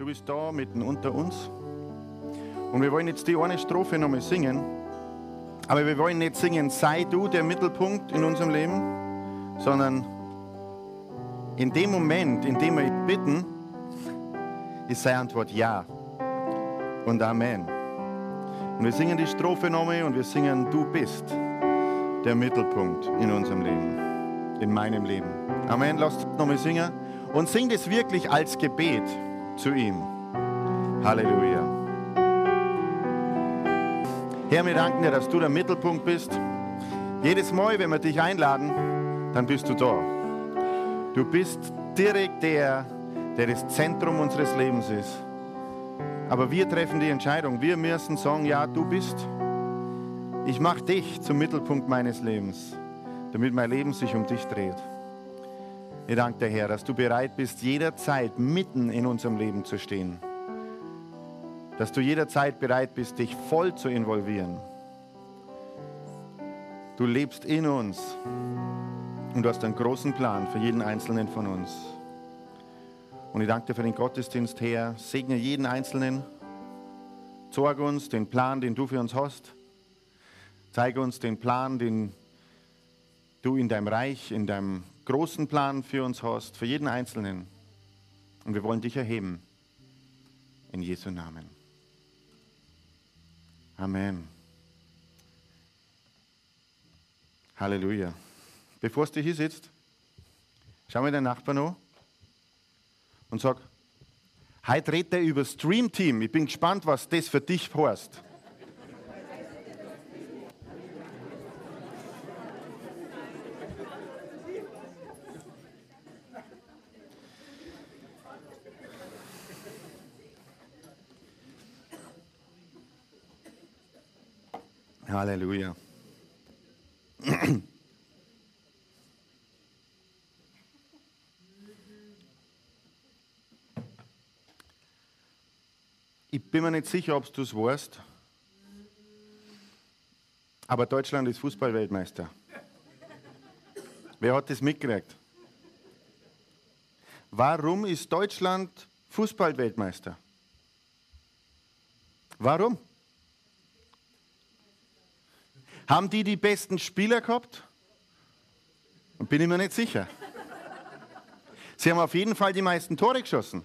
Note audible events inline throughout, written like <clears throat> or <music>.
Du bist da mitten unter uns. Und wir wollen jetzt die eine Strophe nochmal singen. Aber wir wollen nicht singen, sei du der Mittelpunkt in unserem Leben, sondern in dem Moment, in dem wir bitten, ist seine Antwort Ja und Amen. Und wir singen die Strophe nochmal und wir singen, du bist der Mittelpunkt in unserem Leben, in meinem Leben. Amen. Lasst uns nochmal singen und singt es wirklich als Gebet zu ihm. Halleluja. Herr, wir danken dir, dass du der Mittelpunkt bist. Jedes Mal, wenn wir dich einladen, dann bist du da. Du bist direkt der, der das Zentrum unseres Lebens ist. Aber wir treffen die Entscheidung. Wir müssen sagen, ja, du bist. Ich mache dich zum Mittelpunkt meines Lebens, damit mein Leben sich um dich dreht. Ich danke dir, Herr, dass du bereit bist, jederzeit mitten in unserem Leben zu stehen. Dass du jederzeit bereit bist, dich voll zu involvieren. Du lebst in uns und du hast einen großen Plan für jeden Einzelnen von uns. Und ich danke dir für den Gottesdienst, Herr. Segne jeden Einzelnen. Zeig uns den Plan, den du für uns hast. Zeige uns den Plan, den du in deinem Reich, in deinem großen Plan für uns hast, für jeden Einzelnen. Und wir wollen dich erheben. In Jesu Namen. Amen. Halleluja. Bevor du hier sitzt, schau mir deinen Nachbarn an und sag, heute redet er über Stream Team. Ich bin gespannt, was das für dich heißt. Halleluja. Ich bin mir nicht sicher, ob du es weißt, aber Deutschland ist Fußballweltmeister. Wer hat das mitgekriegt? Warum ist Deutschland Fußballweltmeister? Warum? Haben die die besten Spieler gehabt? Bin ich mir nicht sicher. Sie haben auf jeden Fall die meisten Tore geschossen.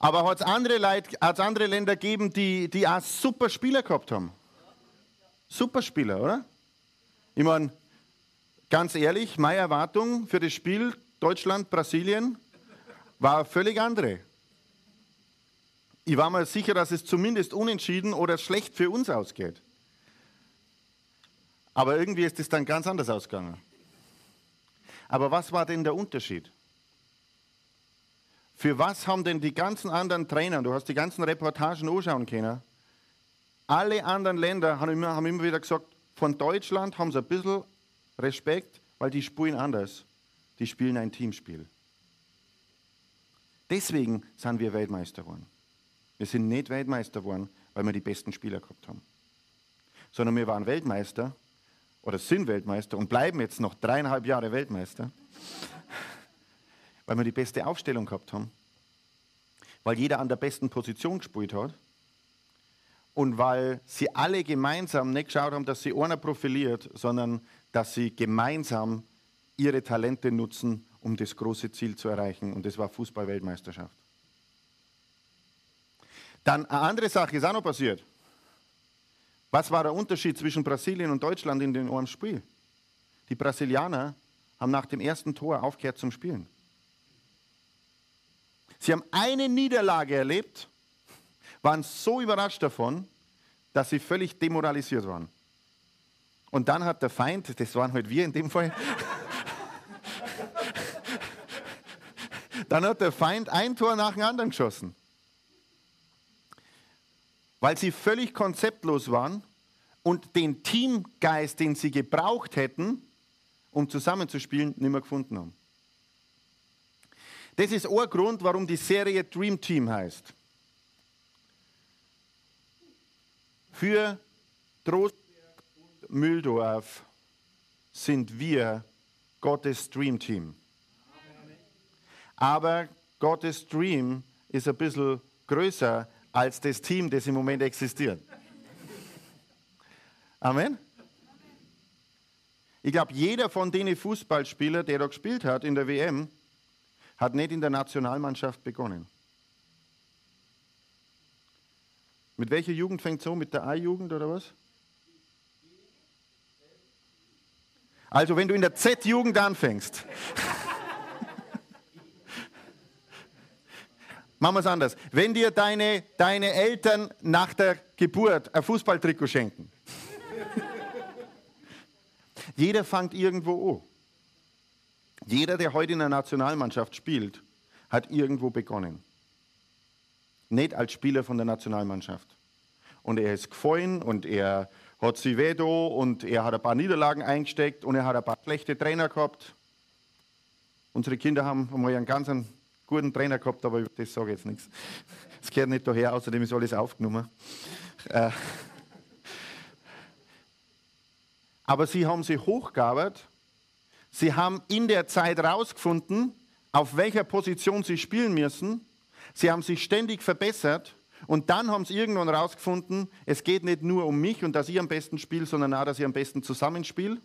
Aber hat es andere, andere Länder gegeben, die, die auch super Spieler gehabt haben? Super Spieler, oder? Ich meine, ganz ehrlich, meine Erwartung für das Spiel Deutschland-Brasilien war völlig andere. Ich war mir sicher, dass es zumindest unentschieden oder schlecht für uns ausgeht. Aber irgendwie ist es dann ganz anders ausgegangen. Aber was war denn der Unterschied? Für was haben denn die ganzen anderen Trainer, du hast die ganzen Reportagen anschauen können, alle anderen Länder haben immer, haben immer wieder gesagt, von Deutschland haben sie ein bisschen Respekt, weil die spielen anders. Die spielen ein Teamspiel. Deswegen sind wir Weltmeister geworden. Wir sind nicht Weltmeister geworden, weil wir die besten Spieler gehabt haben, sondern wir waren Weltmeister, oder sind Weltmeister und bleiben jetzt noch dreieinhalb Jahre Weltmeister, weil wir die beste Aufstellung gehabt haben, weil jeder an der besten Position gespielt hat und weil sie alle gemeinsam nicht geschaut haben, dass sie einer profiliert, sondern dass sie gemeinsam ihre Talente nutzen, um das große Ziel zu erreichen. Und das war Fußball-Weltmeisterschaft. Dann eine andere Sache ist auch noch passiert. Was war der Unterschied zwischen Brasilien und Deutschland in dem Spiel? Die Brasilianer haben nach dem ersten Tor aufgehört zum Spielen. Sie haben eine Niederlage erlebt, waren so überrascht davon, dass sie völlig demoralisiert waren. Und dann hat der Feind, das waren halt wir in dem Fall, <laughs> dann hat der Feind ein Tor nach dem anderen geschossen weil sie völlig konzeptlos waren und den Teamgeist, den sie gebraucht hätten, um zusammenzuspielen, nicht mehr gefunden haben. Das ist ein Grund, warum die Serie Dream Team heißt. Für Trostberg und Mühldorf sind wir Gottes Dream Team. Aber Gottes Dream ist ein bisschen größer als das Team, das im Moment existiert. Amen. Ich glaube, jeder von den Fußballspielern, der da gespielt hat in der WM, hat nicht in der Nationalmannschaft begonnen. Mit welcher Jugend fängt es so? Mit der A-Jugend oder was? Also wenn du in der Z-Jugend anfängst. Machen wir es anders. Wenn dir deine, deine Eltern nach der Geburt ein Fußballtrikot schenken. <laughs> Jeder fängt irgendwo an. Jeder, der heute in der Nationalmannschaft spielt, hat irgendwo begonnen. Nicht als Spieler von der Nationalmannschaft. Und er ist gefallen und er hat sie wedo und er hat ein paar Niederlagen eingesteckt und er hat ein paar schlechte Trainer gehabt. Unsere Kinder haben einmal einen ganz guten Trainer gehabt, aber das sage ich jetzt nichts. Das gehört nicht daher, außerdem ist alles aufgenommen. Äh, aber sie haben sich hochgearbeitet. Sie haben in der Zeit herausgefunden, auf welcher Position sie spielen müssen. Sie haben sich ständig verbessert. Und dann haben sie irgendwann herausgefunden, es geht nicht nur um mich und dass ich am besten spiele, sondern auch, dass ich am besten zusammenspiele.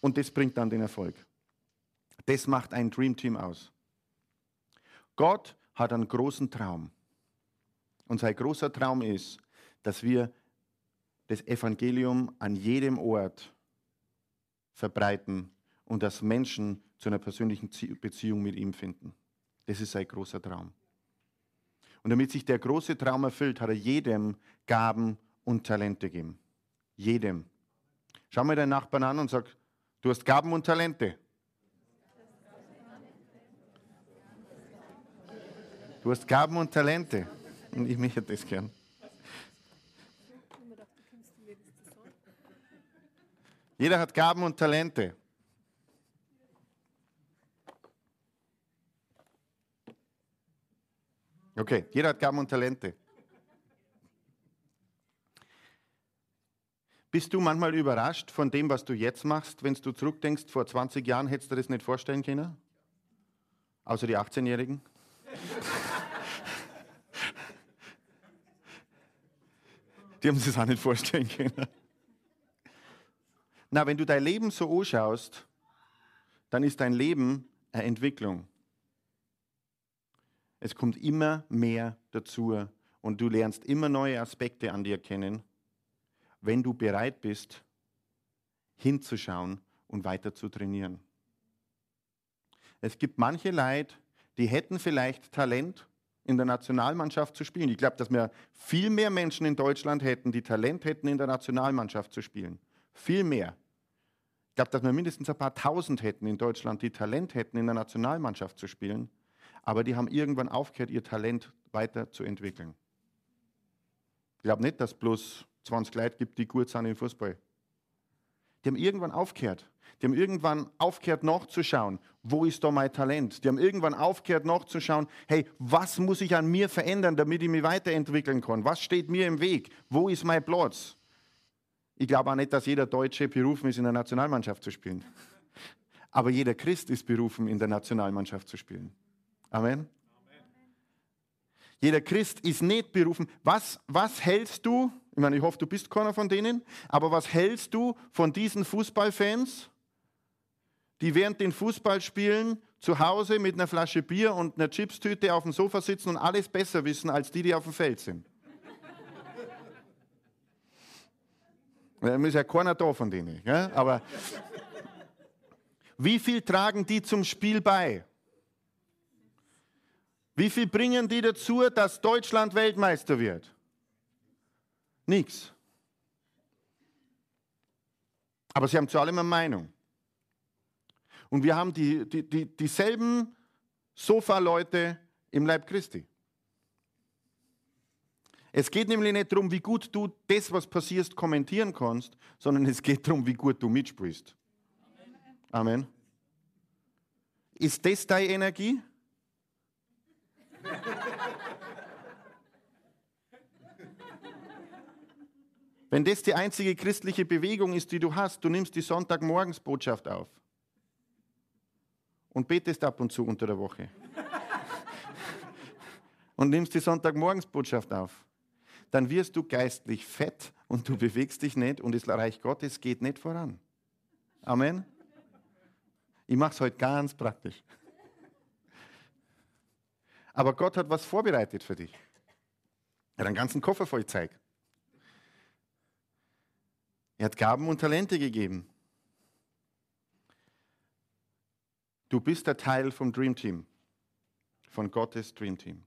Und das bringt dann den Erfolg. Das macht ein Dream Team aus. Gott hat einen großen Traum. Und sein großer Traum ist, dass wir das Evangelium an jedem Ort verbreiten und dass Menschen zu einer persönlichen Beziehung mit ihm finden. Das ist sein großer Traum. Und damit sich der große Traum erfüllt, hat er jedem Gaben und Talente gegeben. Jedem. Schau mal deinen Nachbarn an und sag, du hast Gaben und Talente. Du hast Gaben und Talente. Und ich möchte das gern. Jeder hat Gaben und Talente. Okay, jeder hat Gaben und Talente. Bist du manchmal überrascht von dem, was du jetzt machst, wenn du zurückdenkst, vor 20 Jahren hättest du das nicht vorstellen können? Außer die 18-Jährigen? Die haben sich das auch nicht vorstellen können. <laughs> Na, wenn du dein Leben so anschaust, dann ist dein Leben eine Entwicklung. Es kommt immer mehr dazu und du lernst immer neue Aspekte an dir kennen, wenn du bereit bist, hinzuschauen und weiter zu trainieren. Es gibt manche Leute, die hätten vielleicht Talent, in der Nationalmannschaft zu spielen. Ich glaube, dass wir viel mehr Menschen in Deutschland hätten, die Talent hätten, in der Nationalmannschaft zu spielen. Viel mehr. Ich glaube, dass wir mindestens ein paar Tausend hätten in Deutschland, die Talent hätten, in der Nationalmannschaft zu spielen. Aber die haben irgendwann aufgehört, ihr Talent weiterzuentwickeln. Ich glaube nicht, dass es bloß 20 Leute gibt, die gut sind im Fußball. Die haben irgendwann aufgehört. Die haben irgendwann aufgehört nachzuschauen, wo ist da mein Talent. Die haben irgendwann aufgehört nachzuschauen, hey, was muss ich an mir verändern, damit ich mich weiterentwickeln kann? Was steht mir im Weg? Wo ist mein Platz? Ich glaube auch nicht, dass jeder Deutsche berufen ist, in der Nationalmannschaft zu spielen. <laughs> Aber jeder Christ ist berufen, in der Nationalmannschaft zu spielen. Amen. Jeder Christ ist nicht berufen. Was, was hältst du? Ich meine, ich hoffe, du bist keiner von denen. Aber was hältst du von diesen Fußballfans, die während den Fußballspielen zu Hause mit einer Flasche Bier und einer Chipstüte auf dem Sofa sitzen und alles besser wissen als die, die auf dem Feld sind? Da ist ja keiner da von denen. Gell? Aber wie viel tragen die zum Spiel bei? Wie viel bringen die dazu, dass Deutschland Weltmeister wird? Nichts. Aber sie haben zu allem eine Meinung. Und wir haben die, die, die, dieselben Sofa-Leute im Leib Christi. Es geht nämlich nicht darum, wie gut du das, was passiert, kommentieren kannst, sondern es geht darum, wie gut du mitspielst. Amen. Ist das deine Energie? Wenn das die einzige christliche Bewegung ist, die du hast, du nimmst die Sonntagmorgensbotschaft auf und betest ab und zu unter der Woche. <laughs> und nimmst die Sonntagmorgensbotschaft auf, dann wirst du geistlich fett und du bewegst dich nicht und das Reich Gottes geht nicht voran. Amen. Ich mache es heute ganz praktisch. Aber Gott hat was vorbereitet für dich. Er hat einen ganzen Koffer voll Zeug. Er hat Gaben und Talente gegeben. Du bist der Teil vom Dream Team, von Gottes Dream Team.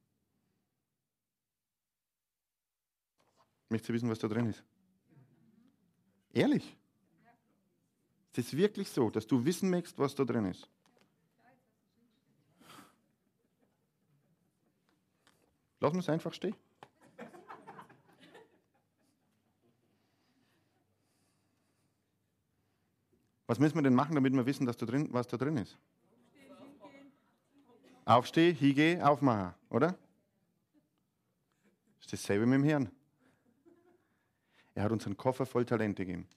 Möchtest du wissen, was da drin ist? Ehrlich? Ist es wirklich so, dass du wissen möchtest, was da drin ist? Lass uns einfach stehen. Was müssen wir denn machen, damit wir wissen, dass da drin, was da drin ist? Aufsteh, hingeh, aufmachen, oder? Ist dasselbe mit dem Herrn. Er hat uns einen Koffer voll Talente gegeben.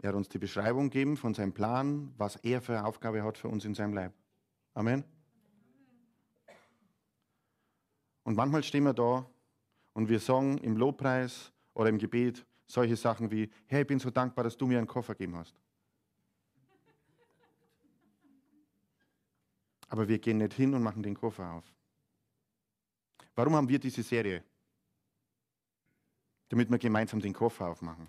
Er hat uns die Beschreibung gegeben von seinem Plan, was er für eine Aufgabe hat für uns in seinem Leib. Amen. Und manchmal stehen wir da und wir sagen im Lobpreis oder im Gebet solche Sachen wie, Herr, ich bin so dankbar, dass du mir einen Koffer gegeben hast. Aber wir gehen nicht hin und machen den Koffer auf. Warum haben wir diese Serie? Damit wir gemeinsam den Koffer aufmachen.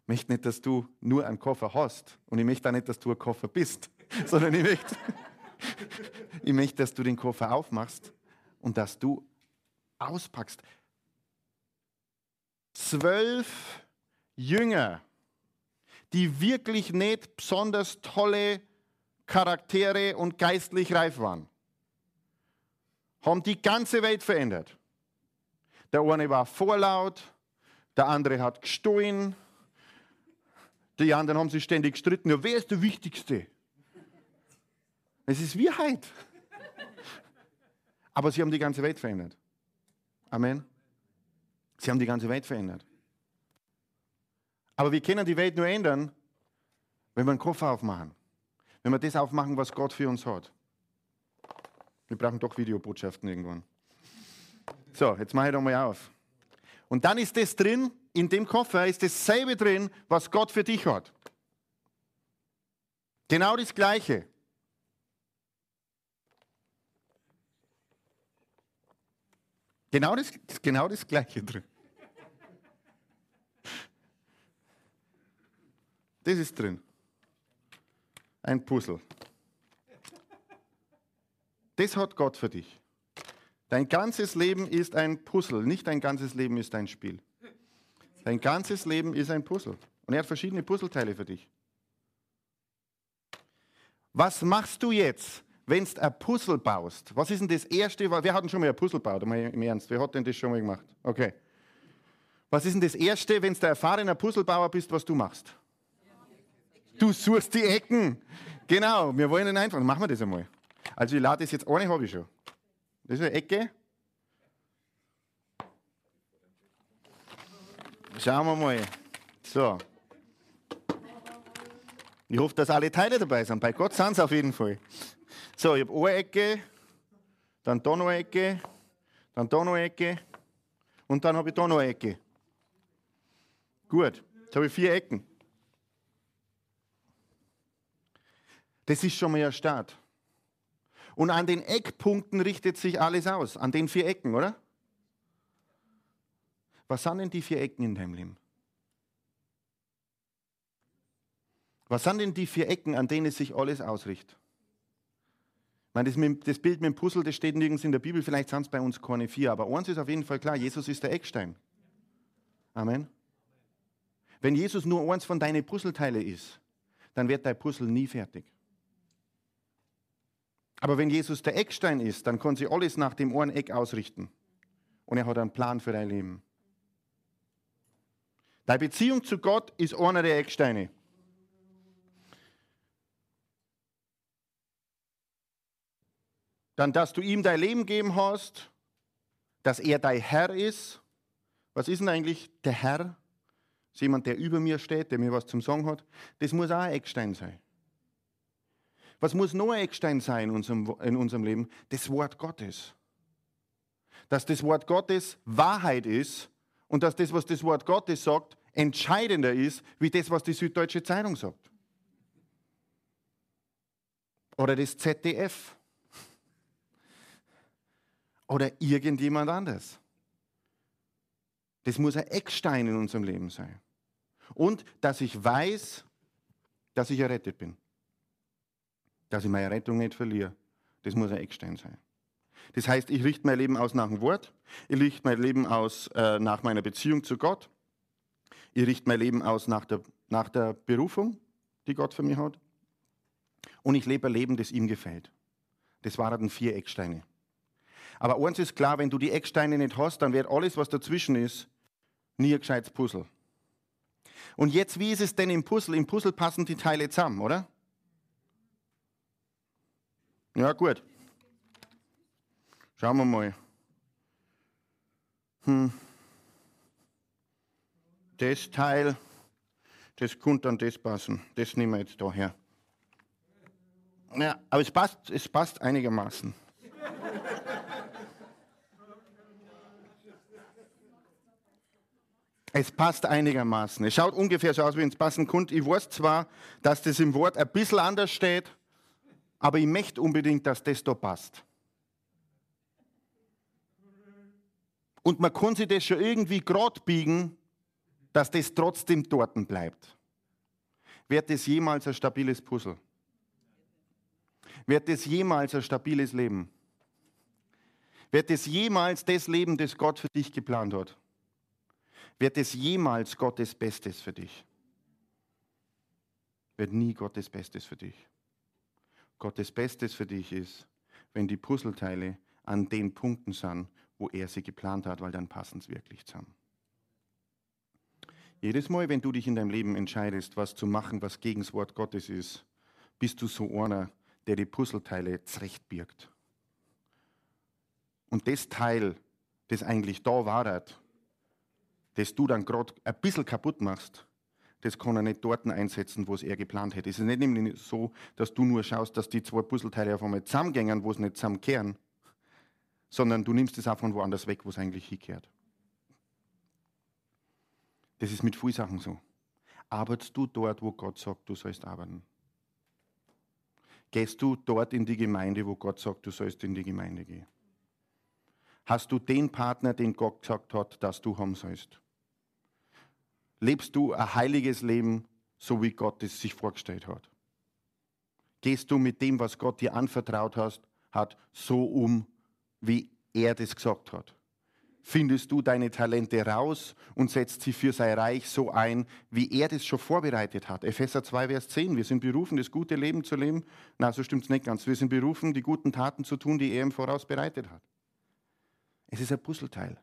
Ich möchte nicht, dass du nur einen Koffer hast und ich möchte auch nicht, dass du ein Koffer bist, <laughs> sondern ich möchte, <laughs> ich möchte, dass du den Koffer aufmachst und dass du auspackst. Zwölf Jünger, die wirklich nicht besonders tolle Charaktere und geistlich reif waren, haben die ganze Welt verändert. Der eine war vorlaut, der andere hat gestohlen, die anderen haben sich ständig gestritten. Ja, wer ist der Wichtigste? Es ist Wahrheit. Aber sie haben die ganze Welt verändert. Amen. Sie haben die ganze Welt verändert. Aber wir können die Welt nur ändern, wenn wir einen Koffer aufmachen. Wenn wir das aufmachen, was Gott für uns hat. Wir brauchen doch Videobotschaften irgendwann. So, jetzt mache ich doch mal auf. Und dann ist das drin, in dem Koffer ist dasselbe drin, was Gott für dich hat. Genau das Gleiche. Genau das, genau das Gleiche drin. Das ist drin. Ein Puzzle. Das hat Gott für dich. Dein ganzes Leben ist ein Puzzle, nicht dein ganzes Leben ist ein Spiel. Dein ganzes Leben ist ein Puzzle. Und er hat verschiedene Puzzleteile für dich. Was machst du jetzt, wenn du ein Puzzle baust, was ist denn das Erste? Wer hat denn schon mal ein Puzzle gebaut? Im Ernst, wer hat denn das schon mal gemacht? Okay. Was ist denn das Erste, wenn du ein erfahrener Puzzlebauer bist, was du machst? Du suchst die Ecken. Genau, wir wollen ihn einfach. Machen wir das einmal. Also ich lade das jetzt, eine habe ich schon. Das ist eine Ecke. Schauen wir mal. So. Ich hoffe, dass alle Teile dabei sind. Bei Gott sind es auf jeden Fall. So, ich habe eine Ecke, dann da noch eine Ecke, dann da noch eine Ecke und dann habe ich da noch eine Ecke. Gut, jetzt habe ich vier Ecken. Das ist schon mal ein Start. Und an den Eckpunkten richtet sich alles aus, an den vier Ecken, oder? Was sind denn die vier Ecken in deinem Leben? Was sind denn die vier Ecken, an denen sich alles ausrichtet? meine, das, mit, das, Bild mit dem Puzzle, das steht nirgends in der Bibel, vielleicht sind es bei uns keine vier, aber eins ist auf jeden Fall klar, Jesus ist der Eckstein. Amen. Wenn Jesus nur eins von deinen Puzzleteile ist, dann wird dein Puzzle nie fertig. Aber wenn Jesus der Eckstein ist, dann kann sich alles nach dem einen Eck ausrichten. Und er hat einen Plan für dein Leben. Deine Beziehung zu Gott ist einer der Ecksteine. Dann, dass du ihm dein Leben geben hast, dass er dein Herr ist. Was ist denn eigentlich der Herr? Das ist jemand, der über mir steht, der mir was zum Sagen hat. Das muss auch ein Eckstein sein. Was muss ein Eckstein sein in unserem, in unserem Leben? Das Wort Gottes. Dass das Wort Gottes Wahrheit ist und dass das, was das Wort Gottes sagt, entscheidender ist, wie das, was die Süddeutsche Zeitung sagt. Oder das ZDF. Oder irgendjemand anders. Das muss ein Eckstein in unserem Leben sein. Und dass ich weiß, dass ich errettet bin. Dass ich meine Rettung nicht verliere. Das muss ein Eckstein sein. Das heißt, ich richte mein Leben aus nach dem Wort, ich richte mein Leben aus äh, nach meiner Beziehung zu Gott, ich richte mein Leben aus nach der, nach der Berufung, die Gott für mich hat, und ich lebe ein Leben, das ihm gefällt. Das waren vier Ecksteine. Aber eins ist klar, wenn du die Ecksteine nicht hast, dann wird alles, was dazwischen ist, nie ein gescheites Puzzle. Und jetzt, wie ist es denn im Puzzle? Im Puzzle passen die Teile zusammen, oder? Ja, gut. Schauen wir mal. Hm. Das Teil, das könnte an das passen. Das nehmen wir jetzt da her. Ja, aber es passt, es passt einigermaßen. Es passt einigermaßen. Es schaut ungefähr so aus, wie es passen könnte. Ich weiß zwar, dass das im Wort ein bisschen anders steht, aber ich möchte unbedingt, dass das da passt. Und man kann sich das schon irgendwie gerade biegen, dass das trotzdem dort bleibt. Wird das jemals ein stabiles Puzzle? Wird das jemals ein stabiles Leben? Wird das jemals das Leben, das Gott für dich geplant hat? Wird es jemals Gottes Bestes für dich? Wird nie Gottes Bestes für dich. Gottes Bestes für dich ist, wenn die Puzzleteile an den Punkten sind, wo er sie geplant hat, weil dann passen sie wirklich zusammen. Jedes Mal, wenn du dich in deinem Leben entscheidest, was zu machen, was gegen das Wort Gottes ist, bist du so einer, der die Puzzleteile zurechtbirgt. Und das Teil, das eigentlich da war, das du dann gerade ein bisschen kaputt machst, das kann er nicht dort einsetzen, wo es er geplant hätte. Es ist nicht nämlich so, dass du nur schaust, dass die zwei Puzzleteile auf einmal zusammengängen, wo es nicht zusammenkehren, sondern du nimmst es auch von woanders weg, wo es eigentlich hinkehrt. Das ist mit vielen Sachen so. Arbeitest du dort, wo Gott sagt, du sollst arbeiten? Gehst du dort in die Gemeinde, wo Gott sagt, du sollst in die Gemeinde gehen? Hast du den Partner, den Gott gesagt hat, dass du haben sollst? Lebst du ein heiliges Leben, so wie Gott es sich vorgestellt hat? Gehst du mit dem, was Gott dir anvertraut hast, hat, so um, wie er das gesagt hat? Findest du deine Talente raus und setzt sie für sein Reich so ein, wie er das schon vorbereitet hat? Epheser 2, Vers 10. Wir sind berufen, das gute Leben zu leben. Na, so stimmt es nicht ganz. Wir sind berufen, die guten Taten zu tun, die er im Voraus bereitet hat. Es ist ein Puzzleteil.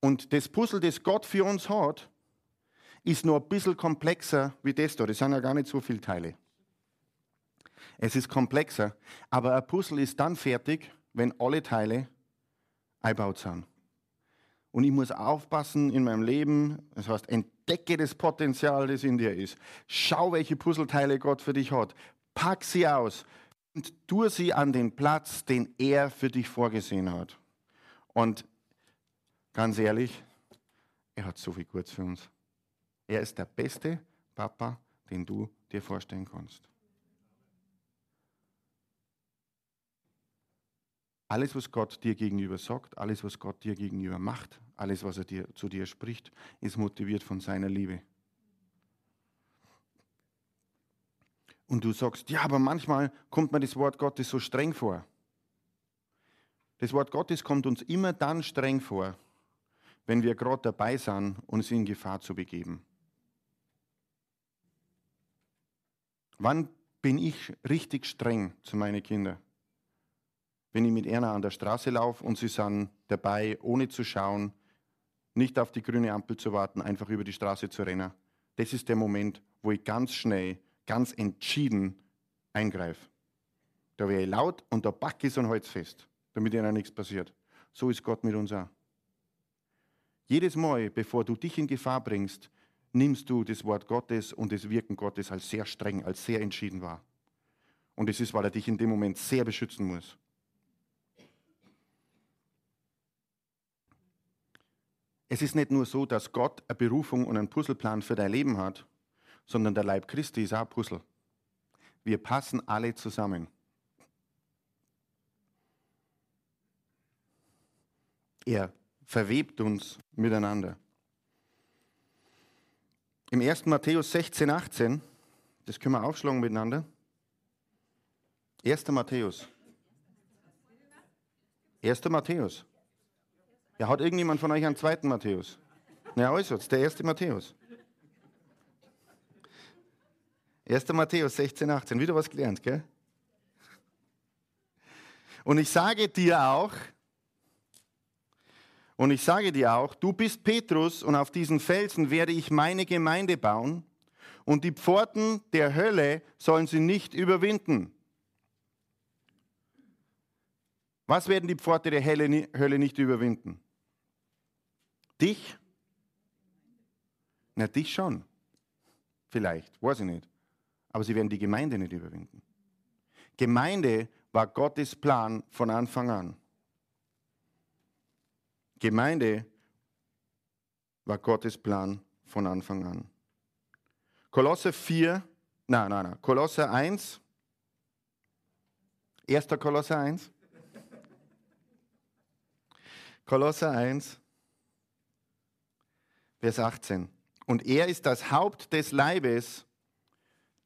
Und das Puzzle, das Gott für uns hat, ist nur ein bisschen komplexer wie das da. Das sind ja gar nicht so viele Teile. Es ist komplexer, aber ein Puzzle ist dann fertig, wenn alle Teile eingebaut sind. Und ich muss aufpassen in meinem Leben, das heißt, entdecke das Potenzial, das in dir ist. Schau, welche Puzzleteile Gott für dich hat. Pack sie aus und tue sie an den Platz, den er für dich vorgesehen hat. Und Ganz ehrlich, er hat so viel Gutes für uns. Er ist der beste Papa, den du dir vorstellen kannst. Alles, was Gott dir gegenüber sagt, alles, was Gott dir gegenüber macht, alles, was er dir, zu dir spricht, ist motiviert von seiner Liebe. Und du sagst, ja, aber manchmal kommt mir das Wort Gottes so streng vor. Das Wort Gottes kommt uns immer dann streng vor, wenn wir gerade dabei sind, uns in Gefahr zu begeben? Wann bin ich richtig streng zu meinen Kindern? Wenn ich mit einer an der Straße laufe und sie sind dabei, ohne zu schauen, nicht auf die grüne Ampel zu warten, einfach über die Straße zu rennen. Das ist der Moment, wo ich ganz schnell, ganz entschieden eingreife. Da wäre ich laut und da packe ich so ein Holz fest, damit ihnen nichts passiert. So ist Gott mit uns auch. Jedes Mal, bevor du dich in Gefahr bringst, nimmst du das Wort Gottes und das Wirken Gottes als sehr streng, als sehr entschieden wahr. Und es ist, weil er dich in dem Moment sehr beschützen muss. Es ist nicht nur so, dass Gott eine Berufung und einen Puzzleplan für dein Leben hat, sondern der Leib Christi ist auch ein Puzzle. Wir passen alle zusammen. Er verwebt uns miteinander. Im 1. Matthäus 16, 18, das können wir aufschlagen miteinander. 1. Matthäus. 1. Matthäus. Ja, hat irgendjemand von euch einen zweiten Matthäus? Ja, also, der erste Matthäus. 1. Matthäus 16, 18. Wieder was gelernt, gell? Und ich sage dir auch, und ich sage dir auch, du bist Petrus und auf diesen Felsen werde ich meine Gemeinde bauen und die Pforten der Hölle sollen sie nicht überwinden. Was werden die Pforte der Hölle nicht überwinden? Dich? Na, dich schon. Vielleicht, weiß ich nicht. Aber sie werden die Gemeinde nicht überwinden. Gemeinde war Gottes Plan von Anfang an. Gemeinde war Gottes Plan von Anfang an. Kolosse 4, nein, nein, nein, Kolosse 1, 1. Kolosse 1, Kolosse 1, Vers 18. Und er ist das Haupt des Leibes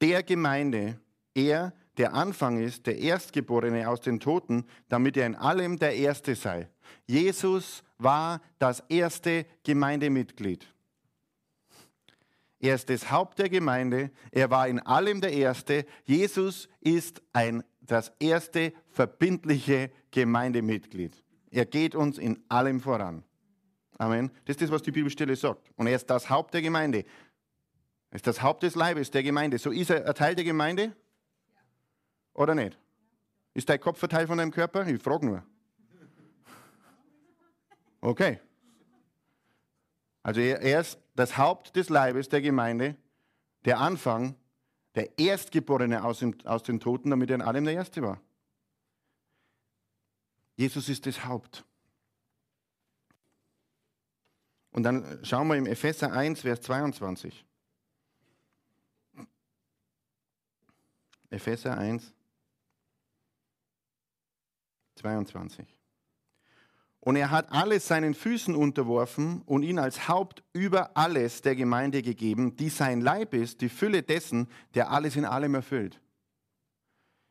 der Gemeinde, er, der Anfang ist, der Erstgeborene aus den Toten, damit er in allem der Erste sei. Jesus war das erste Gemeindemitglied. Er ist das Haupt der Gemeinde, er war in allem der Erste. Jesus ist ein, das erste verbindliche Gemeindemitglied. Er geht uns in allem voran. Amen. Das ist das, was die Bibelstelle sagt. Und er ist das Haupt der Gemeinde. Er ist das Haupt des Leibes der Gemeinde. So ist er ein Teil der Gemeinde? Oder nicht? Ist dein Kopf ein Teil von deinem Körper? Ich frage nur. Okay. Also er ist das Haupt des Leibes der Gemeinde, der Anfang, der Erstgeborene aus, dem, aus den Toten, damit er in allem der Erste war. Jesus ist das Haupt. Und dann schauen wir im Epheser 1, Vers 22. Epheser 1, 22. Und er hat alles seinen Füßen unterworfen und ihn als Haupt über alles der Gemeinde gegeben, die sein Leib ist, die Fülle dessen, der alles in allem erfüllt.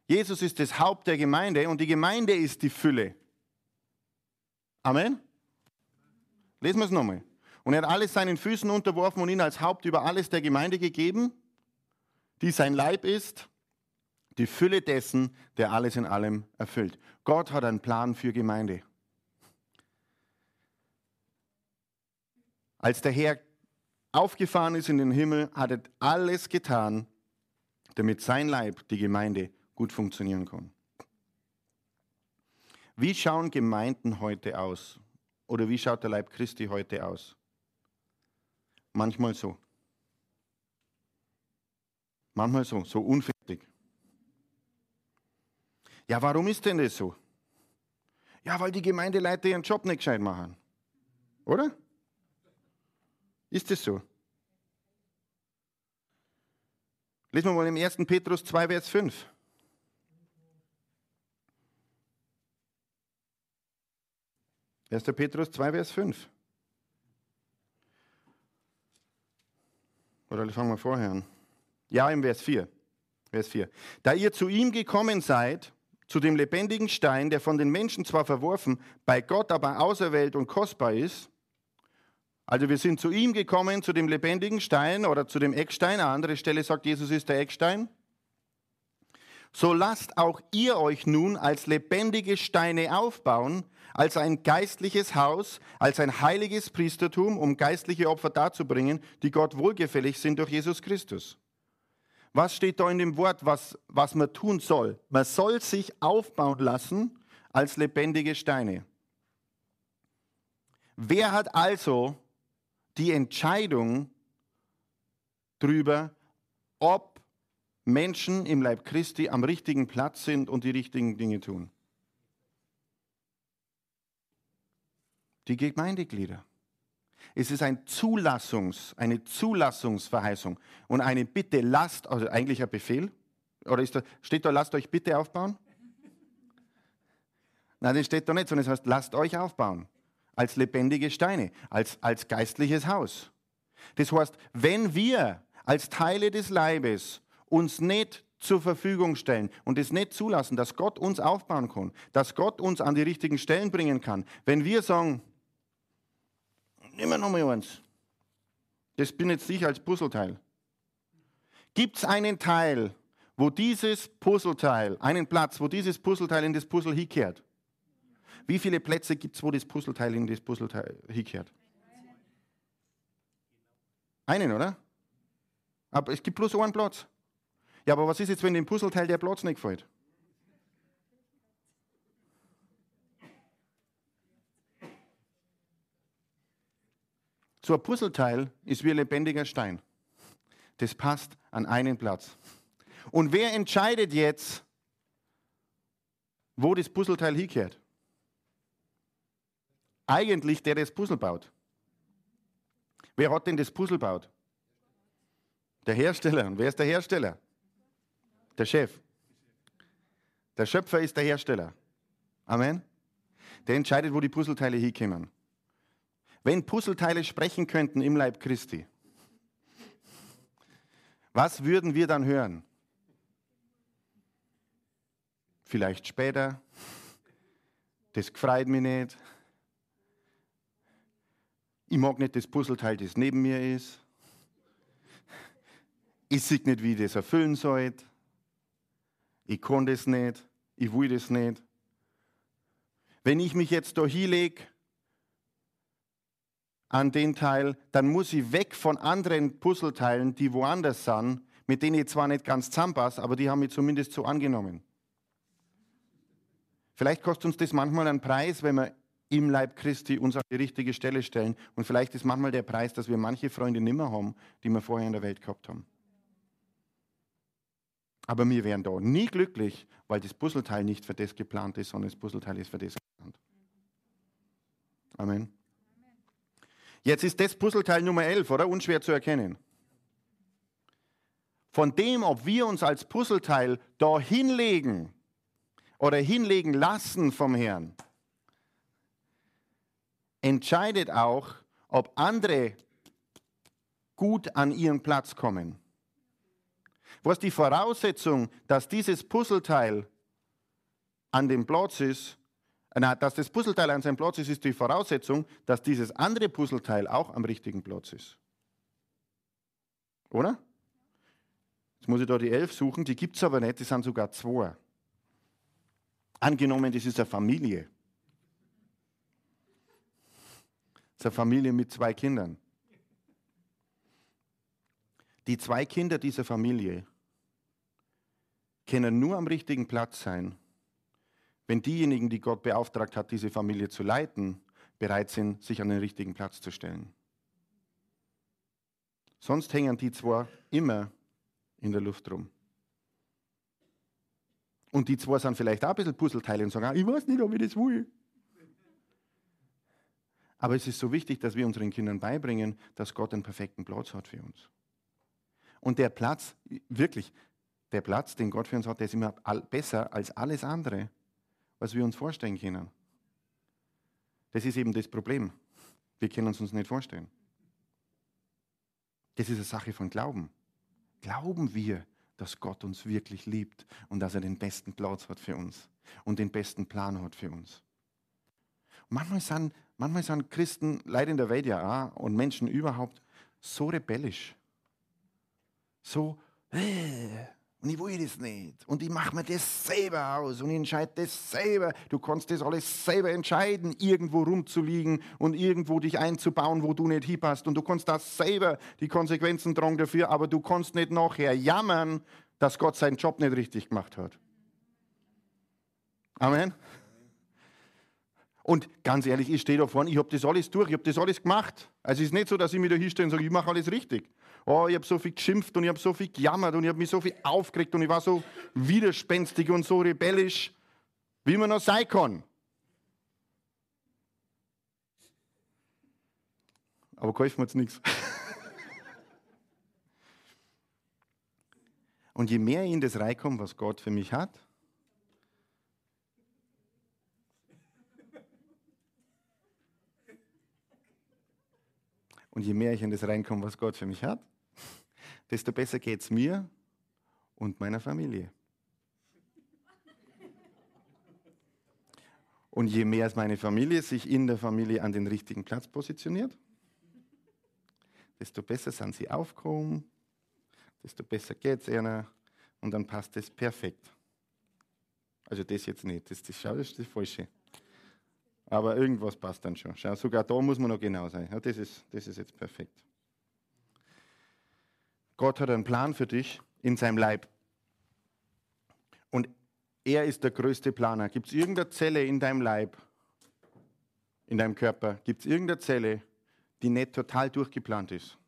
Jesus ist das Haupt der Gemeinde und die Gemeinde ist die Fülle. Amen. Lesen wir es nochmal. Und er hat alles seinen Füßen unterworfen und ihn als Haupt über alles der Gemeinde gegeben, die sein Leib ist, die Fülle dessen, der alles in allem erfüllt. Gott hat einen Plan für Gemeinde. Als der Herr aufgefahren ist in den Himmel, hat er alles getan, damit sein Leib, die Gemeinde, gut funktionieren kann. Wie schauen Gemeinden heute aus? Oder wie schaut der Leib Christi heute aus? Manchmal so. Manchmal so, so unfertig. Ja, warum ist denn das so? Ja, weil die Gemeindeleiter ihren Job nicht gescheit machen. Oder? Ist das so? Lesen wir mal im 1. Petrus 2, Vers 5. Erster Petrus 2, Vers 5. Oder fangen wir vorher an. Ja, im Vers 4. Vers 4. Da ihr zu ihm gekommen seid, zu dem lebendigen Stein, der von den Menschen zwar verworfen, bei Gott aber auserwählt und kostbar ist. Also wir sind zu ihm gekommen, zu dem lebendigen Stein oder zu dem Eckstein. Eine andere Stelle sagt, Jesus ist der Eckstein. So lasst auch ihr euch nun als lebendige Steine aufbauen, als ein geistliches Haus, als ein heiliges Priestertum, um geistliche Opfer darzubringen, die Gott wohlgefällig sind durch Jesus Christus. Was steht da in dem Wort, was, was man tun soll? Man soll sich aufbauen lassen als lebendige Steine. Wer hat also die Entscheidung, drüber, ob Menschen im Leib Christi am richtigen Platz sind und die richtigen Dinge tun. Die Gemeindeglieder. Es ist ein Zulassungs, eine Zulassungsverheißung und eine Bitte, lasst, also eigentlich ein Befehl, oder da, steht da, lasst euch bitte aufbauen? Nein, das steht da nicht, sondern es heißt, lasst euch aufbauen. Als lebendige Steine, als, als geistliches Haus. Das heißt, wenn wir als Teile des Leibes uns nicht zur Verfügung stellen und es nicht zulassen, dass Gott uns aufbauen kann, dass Gott uns an die richtigen Stellen bringen kann, wenn wir sagen, nimm noch mal eins, das bin jetzt ich als Puzzleteil. Gibt es einen Teil, wo dieses Puzzleteil, einen Platz, wo dieses Puzzleteil in das Puzzle hinkehrt? Wie viele Plätze gibt es, wo das Puzzleteil in das Puzzleteil hinkehrt? Einen, oder? Aber es gibt bloß einen Platz. Ja, aber was ist jetzt, wenn dem Puzzleteil der Platz nicht gefällt? So ein Puzzleteil ist wie ein lebendiger Stein. Das passt an einen Platz. Und wer entscheidet jetzt, wo das Puzzleteil hinkehrt? Eigentlich der, der das Puzzle baut. Wer hat denn das Puzzle baut? Der Hersteller. Und wer ist der Hersteller? Der Chef. Der Schöpfer ist der Hersteller. Amen. Der entscheidet, wo die Puzzleteile hinkommen. Wenn Puzzleteile sprechen könnten im Leib Christi, was würden wir dann hören? Vielleicht später. Das gefreut mich nicht. Ich mag nicht das Puzzleteil, das neben mir ist. Ich sehe nicht, wie ich das erfüllen soll. Ich kann das nicht. Ich will das nicht. Wenn ich mich jetzt da hinlege an den Teil, dann muss ich weg von anderen Puzzleteilen, die woanders sind, mit denen ich zwar nicht ganz zusammenpasse, aber die haben mich zumindest so angenommen. Vielleicht kostet uns das manchmal einen Preis, wenn wir im Leib Christi uns an die richtige Stelle stellen. Und vielleicht ist manchmal der Preis, dass wir manche Freunde nimmer haben, die wir vorher in der Welt gehabt haben. Aber wir wären da nie glücklich, weil das Puzzleteil nicht für das geplant ist, sondern das Puzzleteil ist für das geplant. Amen. Jetzt ist das Puzzleteil Nummer 11, oder? Unschwer zu erkennen. Von dem, ob wir uns als Puzzleteil da hinlegen, oder hinlegen lassen vom Herrn, entscheidet auch, ob andere gut an ihren Platz kommen. Was die Voraussetzung, dass dieses Puzzleteil an dem Platz ist, na, dass das Puzzleteil an seinem Platz ist, ist die Voraussetzung, dass dieses andere Puzzleteil auch am richtigen Platz ist. Oder? Jetzt muss ich da die elf suchen, die gibt es aber nicht, die sind sogar zwei. Angenommen, das ist eine Familie. Das ist eine Familie mit zwei Kindern. Die zwei Kinder dieser Familie können nur am richtigen Platz sein, wenn diejenigen, die Gott beauftragt hat, diese Familie zu leiten, bereit sind, sich an den richtigen Platz zu stellen. Sonst hängen die zwei immer in der Luft rum. Und die zwei sind vielleicht auch ein bisschen Puzzleteile und sagen, ah, ich weiß nicht, ob ich das will. Aber es ist so wichtig, dass wir unseren Kindern beibringen, dass Gott einen perfekten Platz hat für uns. Und der Platz, wirklich, der Platz, den Gott für uns hat, der ist immer besser als alles andere, was wir uns vorstellen können. Das ist eben das Problem. Wir können uns uns nicht vorstellen. Das ist eine Sache von Glauben. Glauben wir, dass Gott uns wirklich liebt und dass er den besten Platz hat für uns und den besten Plan hat für uns. Manchmal sind, manchmal sind Christen, leider in der Welt ja auch, und Menschen überhaupt so rebellisch. So, äh, und ich will das nicht. Und ich mache mir das selber aus und ich entscheide das selber. Du kannst das alles selber entscheiden, irgendwo rumzuliegen und irgendwo dich einzubauen, wo du nicht hinpasst. Und du kannst das selber die Konsequenzen tragen dafür, aber du kannst nicht nachher jammern, dass Gott seinen Job nicht richtig gemacht hat. Amen. Und ganz ehrlich, ich stehe da vorne, ich habe das alles durch, ich habe das alles gemacht. Also es ist nicht so, dass ich mich da hinstelle und sage, ich mache alles richtig. Oh, ich habe so viel geschimpft und ich habe so viel gejammert und ich habe mich so viel aufgeregt und ich war so widerspenstig und so rebellisch, wie man noch sein kann. Aber geholfen hat es nichts. <laughs> Und je mehr ich in das reinkomme, was Gott für mich hat, und je mehr ich in das reinkomme, was Gott für mich hat, desto besser geht es mir und meiner Familie. Und je mehr meine Familie sich in der Familie an den richtigen Platz positioniert, desto besser sind sie aufgehoben, desto besser geht es ihnen und dann passt es perfekt. Also das jetzt nicht, das, das, das ist das Falsche. Aber irgendwas passt dann schon. Schau, sogar da muss man noch genau sein. Ja, das, ist, das ist jetzt perfekt. Gott hat einen Plan für dich in seinem Leib. Und er ist der größte Planer. Gibt es irgendeine Zelle in deinem Leib, in deinem Körper, gibt es irgendeine Zelle, die nicht total durchgeplant ist?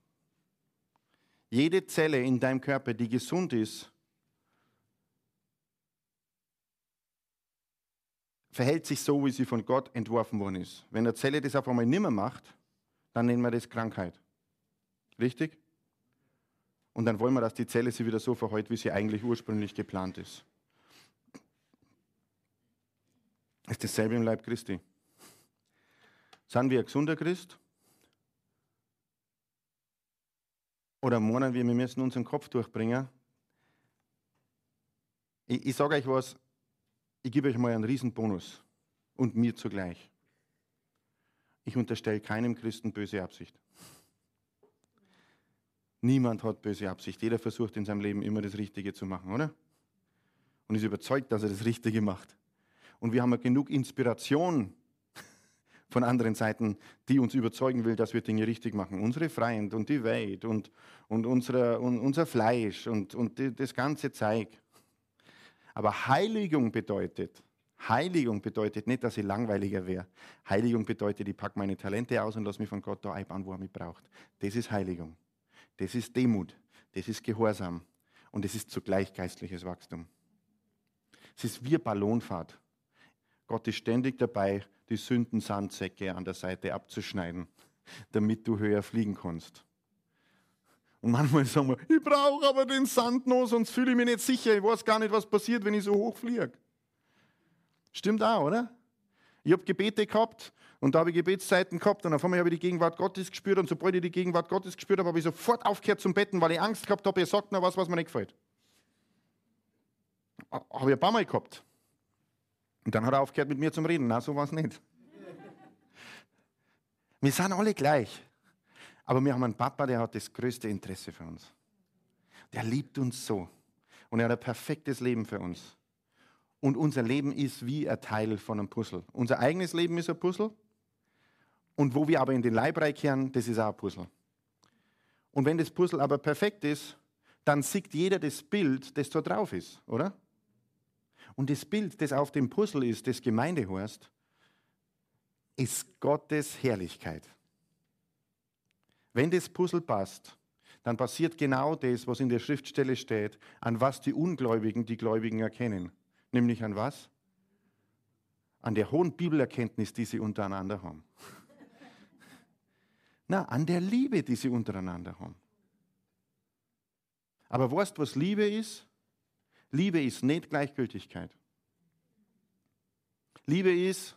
Jede Zelle in deinem Körper, die gesund ist, verhält sich so, wie sie von Gott entworfen worden ist. Wenn eine Zelle das auf einmal nimmer macht, dann nennen wir das Krankheit. Richtig? Und dann wollen wir, dass die Zelle sich wieder so verhält, wie sie eigentlich ursprünglich geplant ist. Ist dasselbe im Leib Christi. Sind wir ein gesunder Christ? Oder meinen wir, wir müssen unseren Kopf durchbringen? Ich, ich sage euch was, ich gebe euch mal einen Riesenbonus und mir zugleich. Ich unterstelle keinem Christen böse Absicht. Niemand hat böse Absicht. Jeder versucht in seinem Leben immer das Richtige zu machen, oder? Und ist überzeugt, dass er das Richtige macht. Und wir haben ja genug Inspiration <laughs> von anderen Seiten, die uns überzeugen will, dass wir Dinge richtig machen. Unsere Freund und die Welt und, und, unsere, und unser Fleisch und, und das ganze Zeug. Aber Heiligung bedeutet, Heiligung bedeutet nicht, dass ich langweiliger wäre. Heiligung bedeutet, ich packe meine Talente aus und lasse mich von Gott da einbauen, wo er mich braucht. Das ist Heiligung. Das ist Demut. Das ist Gehorsam. Und es ist zugleich geistliches Wachstum. Es ist wie Ballonfahrt. Gott ist ständig dabei, die Sündensandsäcke an der Seite abzuschneiden, damit du höher fliegen kannst. Und manchmal sagen wir, ich brauche aber den Sand noch, sonst fühle ich mich nicht sicher. Ich weiß gar nicht, was passiert, wenn ich so hoch fliege. Stimmt auch, oder? Ich habe Gebete gehabt und da habe ich Gebetszeiten gehabt und auf einmal habe ich die Gegenwart Gottes gespürt und sobald ich die Gegenwart Gottes gespürt habe, habe ich sofort aufgehört zum Betten, weil ich Angst gehabt habe, ihr sagt mir was, was mir nicht gefällt. Habe ich ein paar Mal gehabt. Und dann hat er aufgehört, mit mir zu reden. Na, so war es nicht. Wir sind alle gleich. Aber wir haben einen Papa, der hat das größte Interesse für uns. Der liebt uns so. Und er hat ein perfektes Leben für uns. Und unser Leben ist wie ein Teil von einem Puzzle. Unser eigenes Leben ist ein Puzzle. Und wo wir aber in den Leib reinkehren, das ist auch ein Puzzle. Und wenn das Puzzle aber perfekt ist, dann sieht jeder das Bild, das da drauf ist, oder? Und das Bild, das auf dem Puzzle ist, das Gemeinde heißt, ist Gottes Herrlichkeit. Wenn das Puzzle passt, dann passiert genau das, was in der Schriftstelle steht, an was die Ungläubigen die Gläubigen erkennen. Nämlich an was? An der hohen Bibelerkenntnis, die sie untereinander haben. <laughs> Na, an der Liebe, die sie untereinander haben. Aber weißt du, was Liebe ist? Liebe ist nicht Gleichgültigkeit. Liebe ist,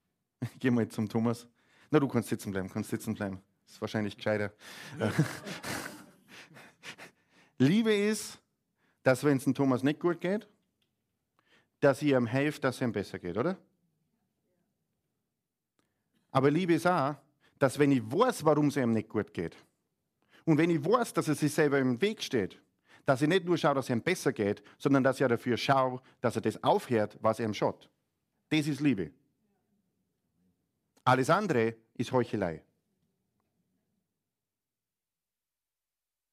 <laughs> ich gehe mal zum Thomas. Na, du kannst sitzen bleiben, kannst sitzen bleiben. Das ist wahrscheinlich gescheiter. <laughs> Liebe ist, dass wenn es dem Thomas nicht gut geht, dass ihr ihm helft, dass es ihm besser geht, oder? Aber Liebe ist auch, dass wenn ich weiß, warum es ihm nicht gut geht, und wenn ich weiß, dass er sich selber im Weg steht, dass ich nicht nur schaue, dass es ihm besser geht, sondern dass ich dafür schaue, dass er das aufhört, was er ihm schaut. Das ist Liebe. Alles andere ist Heuchelei.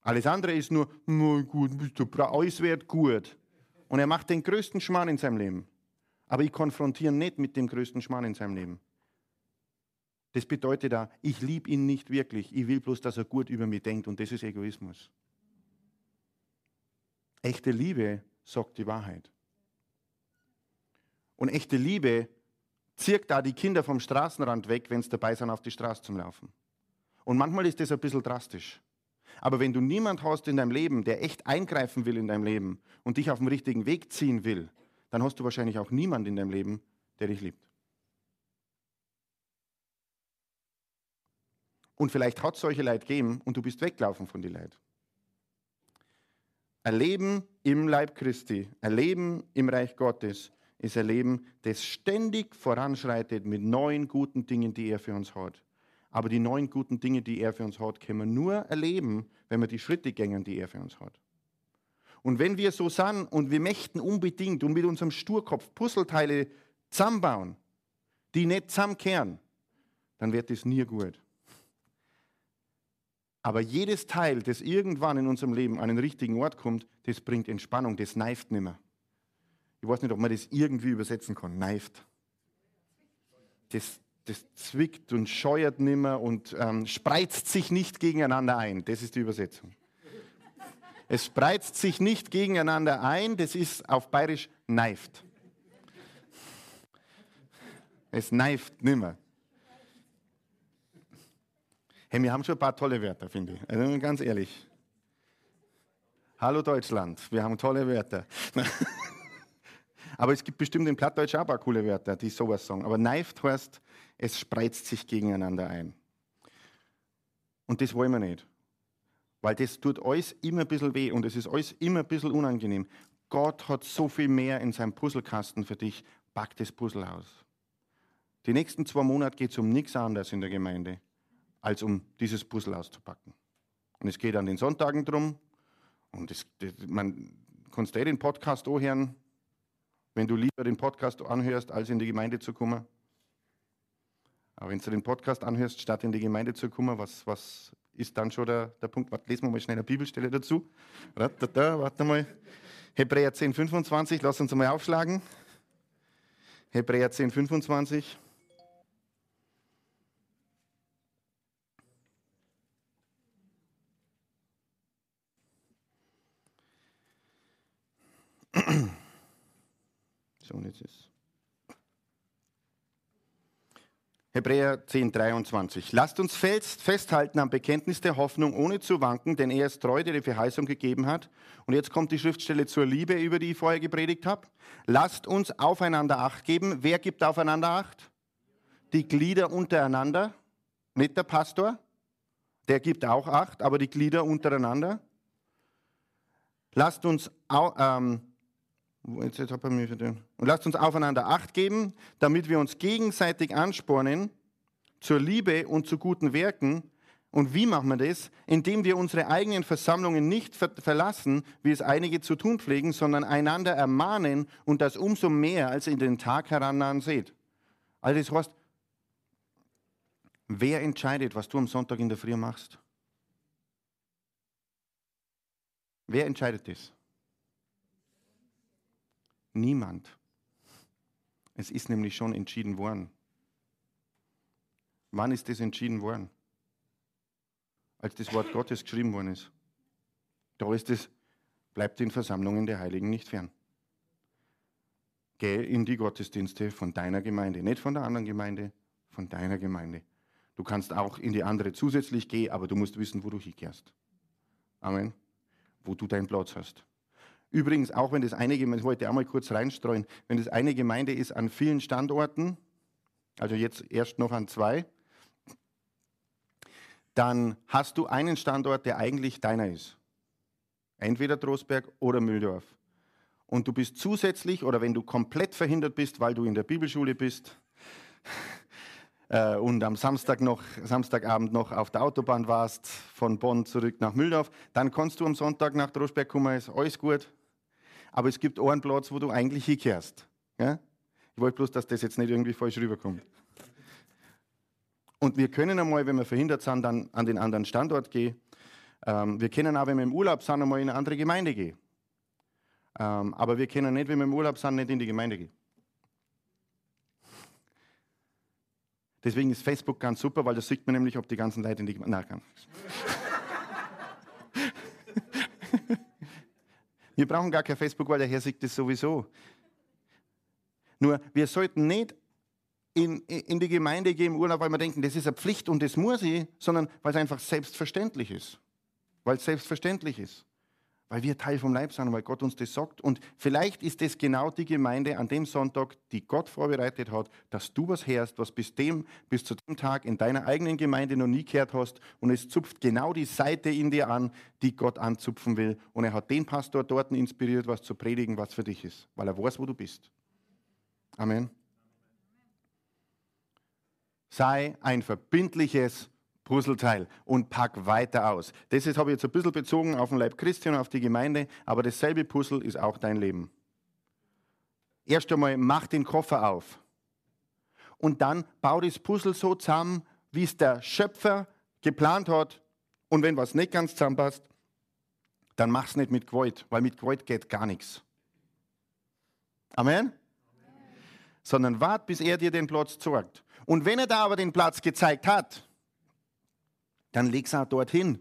Alles andere ist nur, na gut, bist du alles wird gut. Und er macht den größten Schmarrn in seinem Leben. Aber ich konfrontiere nicht mit dem größten Schmarrn in seinem Leben. Das bedeutet da, ich liebe ihn nicht wirklich, ich will bloß, dass er gut über mich denkt und das ist Egoismus. Echte Liebe sagt die Wahrheit. Und echte Liebe zieht da die Kinder vom Straßenrand weg, wenn sie dabei sind, auf die Straße zu laufen. Und manchmal ist das ein bisschen drastisch. Aber wenn du niemand hast in deinem Leben, der echt eingreifen will in deinem Leben und dich auf den richtigen Weg ziehen will, dann hast du wahrscheinlich auch niemand in deinem Leben, der dich liebt. Und vielleicht hat es solche Leid gegeben und du bist weggelaufen von den Leid. Ein Leben im Leib Christi, ein Leben im Reich Gottes ist ein Leben, das ständig voranschreitet mit neuen guten Dingen, die er für uns hat. Aber die neuen guten Dinge, die er für uns hat, können wir nur erleben, wenn wir die Schritte gängen, die er für uns hat. Und wenn wir so sind und wir möchten unbedingt und mit unserem Sturkopf Puzzleteile zusammenbauen, die nicht zusammenkehren, dann wird das nie gut. Aber jedes Teil, das irgendwann in unserem Leben an den richtigen Ort kommt, das bringt Entspannung, das neift nicht mehr. Ich weiß nicht, ob man das irgendwie übersetzen kann. Neift. Das, das zwickt und scheuert nimmer und ähm, spreizt sich nicht gegeneinander ein. Das ist die Übersetzung. Es spreizt sich nicht gegeneinander ein, das ist auf bayerisch neift. Es neift nimmer. Hey, wir haben schon ein paar tolle Wörter, finde ich. Also ganz ehrlich. Hallo Deutschland, wir haben tolle Wörter. <laughs> Aber es gibt bestimmt in Plattdeutsch auch ein paar coole Wörter, die sowas sagen. Aber neift heißt, es spreizt sich gegeneinander ein. Und das wollen wir nicht. Weil das tut alles immer ein bisschen weh und es ist alles immer ein bisschen unangenehm. Gott hat so viel mehr in seinem Puzzlekasten für dich. Pack das Puzzle aus. Die nächsten zwei Monate geht es um nichts anderes in der Gemeinde, als um dieses Puzzle auszupacken. Und es geht an den Sonntagen drum. Und das, das, man kannst eh den Podcast anhören, wenn du lieber den Podcast anhörst, als in die Gemeinde zu kommen. Aber wenn du den Podcast anhörst, statt in die Gemeinde zu kommen, was, was ist dann schon der, der Punkt? Warte, lesen wir mal schnell eine Bibelstelle dazu. Da, warte mal. Hebräer 10, 25, lass uns mal aufschlagen. Hebräer 10, 25. <clears throat> So, jetzt ist Hebräer 10, 23. Lasst uns festhalten am Bekenntnis der Hoffnung, ohne zu wanken, denn er ist treu, der die Verheißung gegeben hat. Und jetzt kommt die Schriftstelle zur Liebe, über die ich vorher gepredigt habe. Lasst uns aufeinander Acht geben. Wer gibt aufeinander Acht? Die Glieder untereinander, nicht der Pastor. Der gibt auch Acht, aber die Glieder untereinander. Lasst uns ähm, und lasst uns aufeinander Acht geben, damit wir uns gegenseitig anspornen zur Liebe und zu guten Werken. Und wie machen wir das? Indem wir unsere eigenen Versammlungen nicht ver verlassen, wie es einige zu tun pflegen, sondern einander ermahnen und das umso mehr, als in den Tag herannahen seht. Also das heißt, wer entscheidet, was du am Sonntag in der Früh machst? Wer entscheidet das? Niemand. Es ist nämlich schon entschieden worden. Wann ist das entschieden worden? Als das Wort Gottes geschrieben worden ist. Da ist es, bleibt den Versammlungen der Heiligen nicht fern. Geh in die Gottesdienste von deiner Gemeinde, nicht von der anderen Gemeinde, von deiner Gemeinde. Du kannst auch in die andere zusätzlich gehen, aber du musst wissen, wo du hinkehrst. Amen. Wo du deinen Platz hast. Übrigens, auch wenn das eine Gemeinde, wollte auch kurz reinstreuen, wenn das eine Gemeinde ist an vielen Standorten, also jetzt erst noch an zwei, dann hast du einen Standort, der eigentlich deiner ist. Entweder Trostberg oder Mühldorf. Und du bist zusätzlich, oder wenn du komplett verhindert bist, weil du in der Bibelschule bist <laughs> äh, und am Samstag noch, Samstagabend noch auf der Autobahn warst, von Bonn zurück nach Mühldorf, dann kannst du am Sonntag nach Trostberg kommen, ist alles gut aber es gibt einen Platz, wo du eigentlich hinkehrst. Ja? Ich wollte bloß, dass das jetzt nicht irgendwie falsch rüberkommt. Und wir können einmal, wenn wir verhindert sind, dann an den anderen Standort gehen. Ähm, wir können auch, wenn wir im Urlaub sind, einmal in eine andere Gemeinde gehen. Ähm, aber wir können nicht, wenn wir im Urlaub sind, nicht in die Gemeinde gehen. Deswegen ist Facebook ganz super, weil da sieht man nämlich, ob die ganzen Leute in die Gemeinde. Nein, Wir brauchen gar kein Facebook, weil der Herr sieht das sowieso. Nur, wir sollten nicht in, in die Gemeinde gehen im Urlaub, weil wir denken, das ist eine Pflicht und das muss ich, sondern weil es einfach selbstverständlich ist. Weil es selbstverständlich ist weil wir Teil vom Leib sind, weil Gott uns das sagt. Und vielleicht ist das genau die Gemeinde an dem Sonntag, die Gott vorbereitet hat, dass du was hörst, was bis, dem, bis zu dem Tag in deiner eigenen Gemeinde noch nie gehört hast. Und es zupft genau die Seite in dir an, die Gott anzupfen will. Und er hat den Pastor dort inspiriert, was zu predigen, was für dich ist, weil er weiß, wo du bist. Amen. Sei ein verbindliches Puzzleteil und pack weiter aus. Das habe ich jetzt ein bisschen bezogen auf den Leib Christi und auf die Gemeinde, aber dasselbe Puzzle ist auch dein Leben. Erst einmal mach den Koffer auf und dann bau das Puzzle so zusammen, wie es der Schöpfer geplant hat. Und wenn was nicht ganz zusammenpasst, dann mach es nicht mit Gewalt, weil mit Gewalt geht gar nichts. Amen? Amen? Sondern wart, bis er dir den Platz zeigt. Und wenn er da aber den Platz gezeigt hat, dann leg es auch dorthin.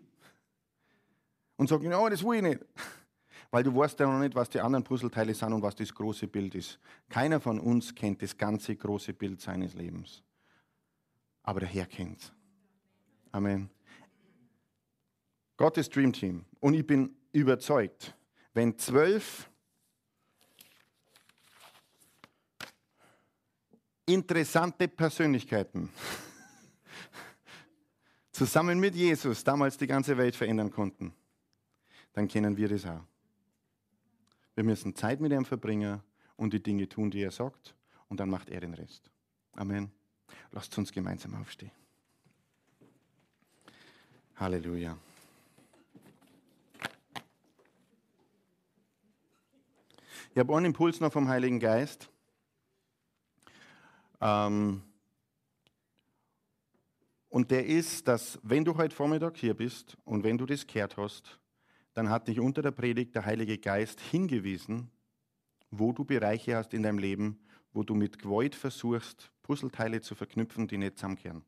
Und sag, oh, das will ich nicht. <laughs> Weil du weißt ja noch nicht, was die anderen Puzzleteile sind und was das große Bild ist. Keiner von uns kennt das ganze große Bild seines Lebens. Aber der Herr kennt es. Amen. Gottes Dream Team. Und ich bin überzeugt, wenn zwölf interessante Persönlichkeiten zusammen mit Jesus damals die ganze Welt verändern konnten, dann kennen wir das auch. Wir müssen Zeit mit ihm verbringen und die Dinge tun, die er sagt, und dann macht er den Rest. Amen. Lasst uns gemeinsam aufstehen. Halleluja. Ich habe einen Impuls noch vom Heiligen Geist. Ähm, und der ist, dass wenn du heute Vormittag hier bist und wenn du das gehört hast, dann hat dich unter der Predigt der Heilige Geist hingewiesen, wo du Bereiche hast in deinem Leben, wo du mit Gewalt versuchst, Puzzleteile zu verknüpfen, die nicht zusammenkehren.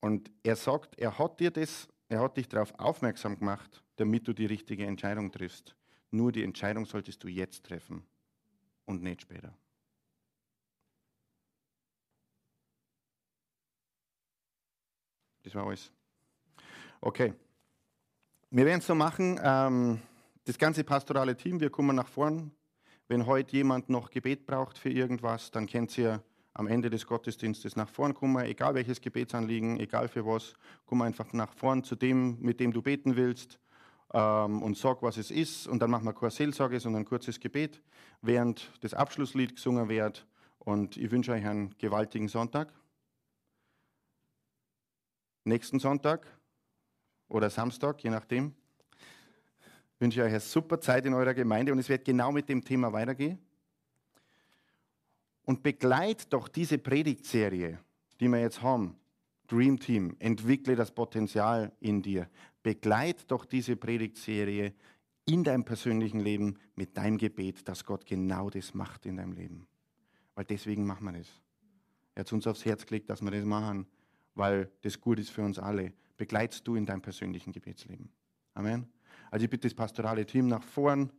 Und er sagt, er hat dir das, er hat dich darauf aufmerksam gemacht, damit du die richtige Entscheidung triffst. Nur die Entscheidung solltest du jetzt treffen und nicht später. Das war alles. Okay. Wir werden es so machen, ähm, das ganze pastorale Team, wir kommen nach vorn. Wenn heute jemand noch Gebet braucht für irgendwas, dann könnt ihr am Ende des Gottesdienstes nach vorn kommen, egal welches Gebetsanliegen, egal für was, komm einfach nach vorn zu dem, mit dem du beten willst ähm, und sag, was es ist. Und dann machen wir keine Seelsorge, sondern ein kurzes Gebet, während das Abschlusslied gesungen wird. Und ich wünsche euch einen gewaltigen Sonntag nächsten Sonntag oder Samstag, je nachdem. wünsche ich euch eine super Zeit in eurer Gemeinde und es wird genau mit dem Thema weitergehen. Und begleit doch diese Predigtserie, die wir jetzt haben. Dream Team, entwickle das Potenzial in dir. Begleit doch diese Predigtserie in deinem persönlichen Leben mit deinem Gebet, dass Gott genau das macht in deinem Leben. Weil deswegen machen wir das. Er hat uns aufs Herz gelegt, dass wir das machen weil das gut ist für uns alle, begleitest du in deinem persönlichen Gebetsleben. Amen. Also ich bitte das pastorale Team nach vorn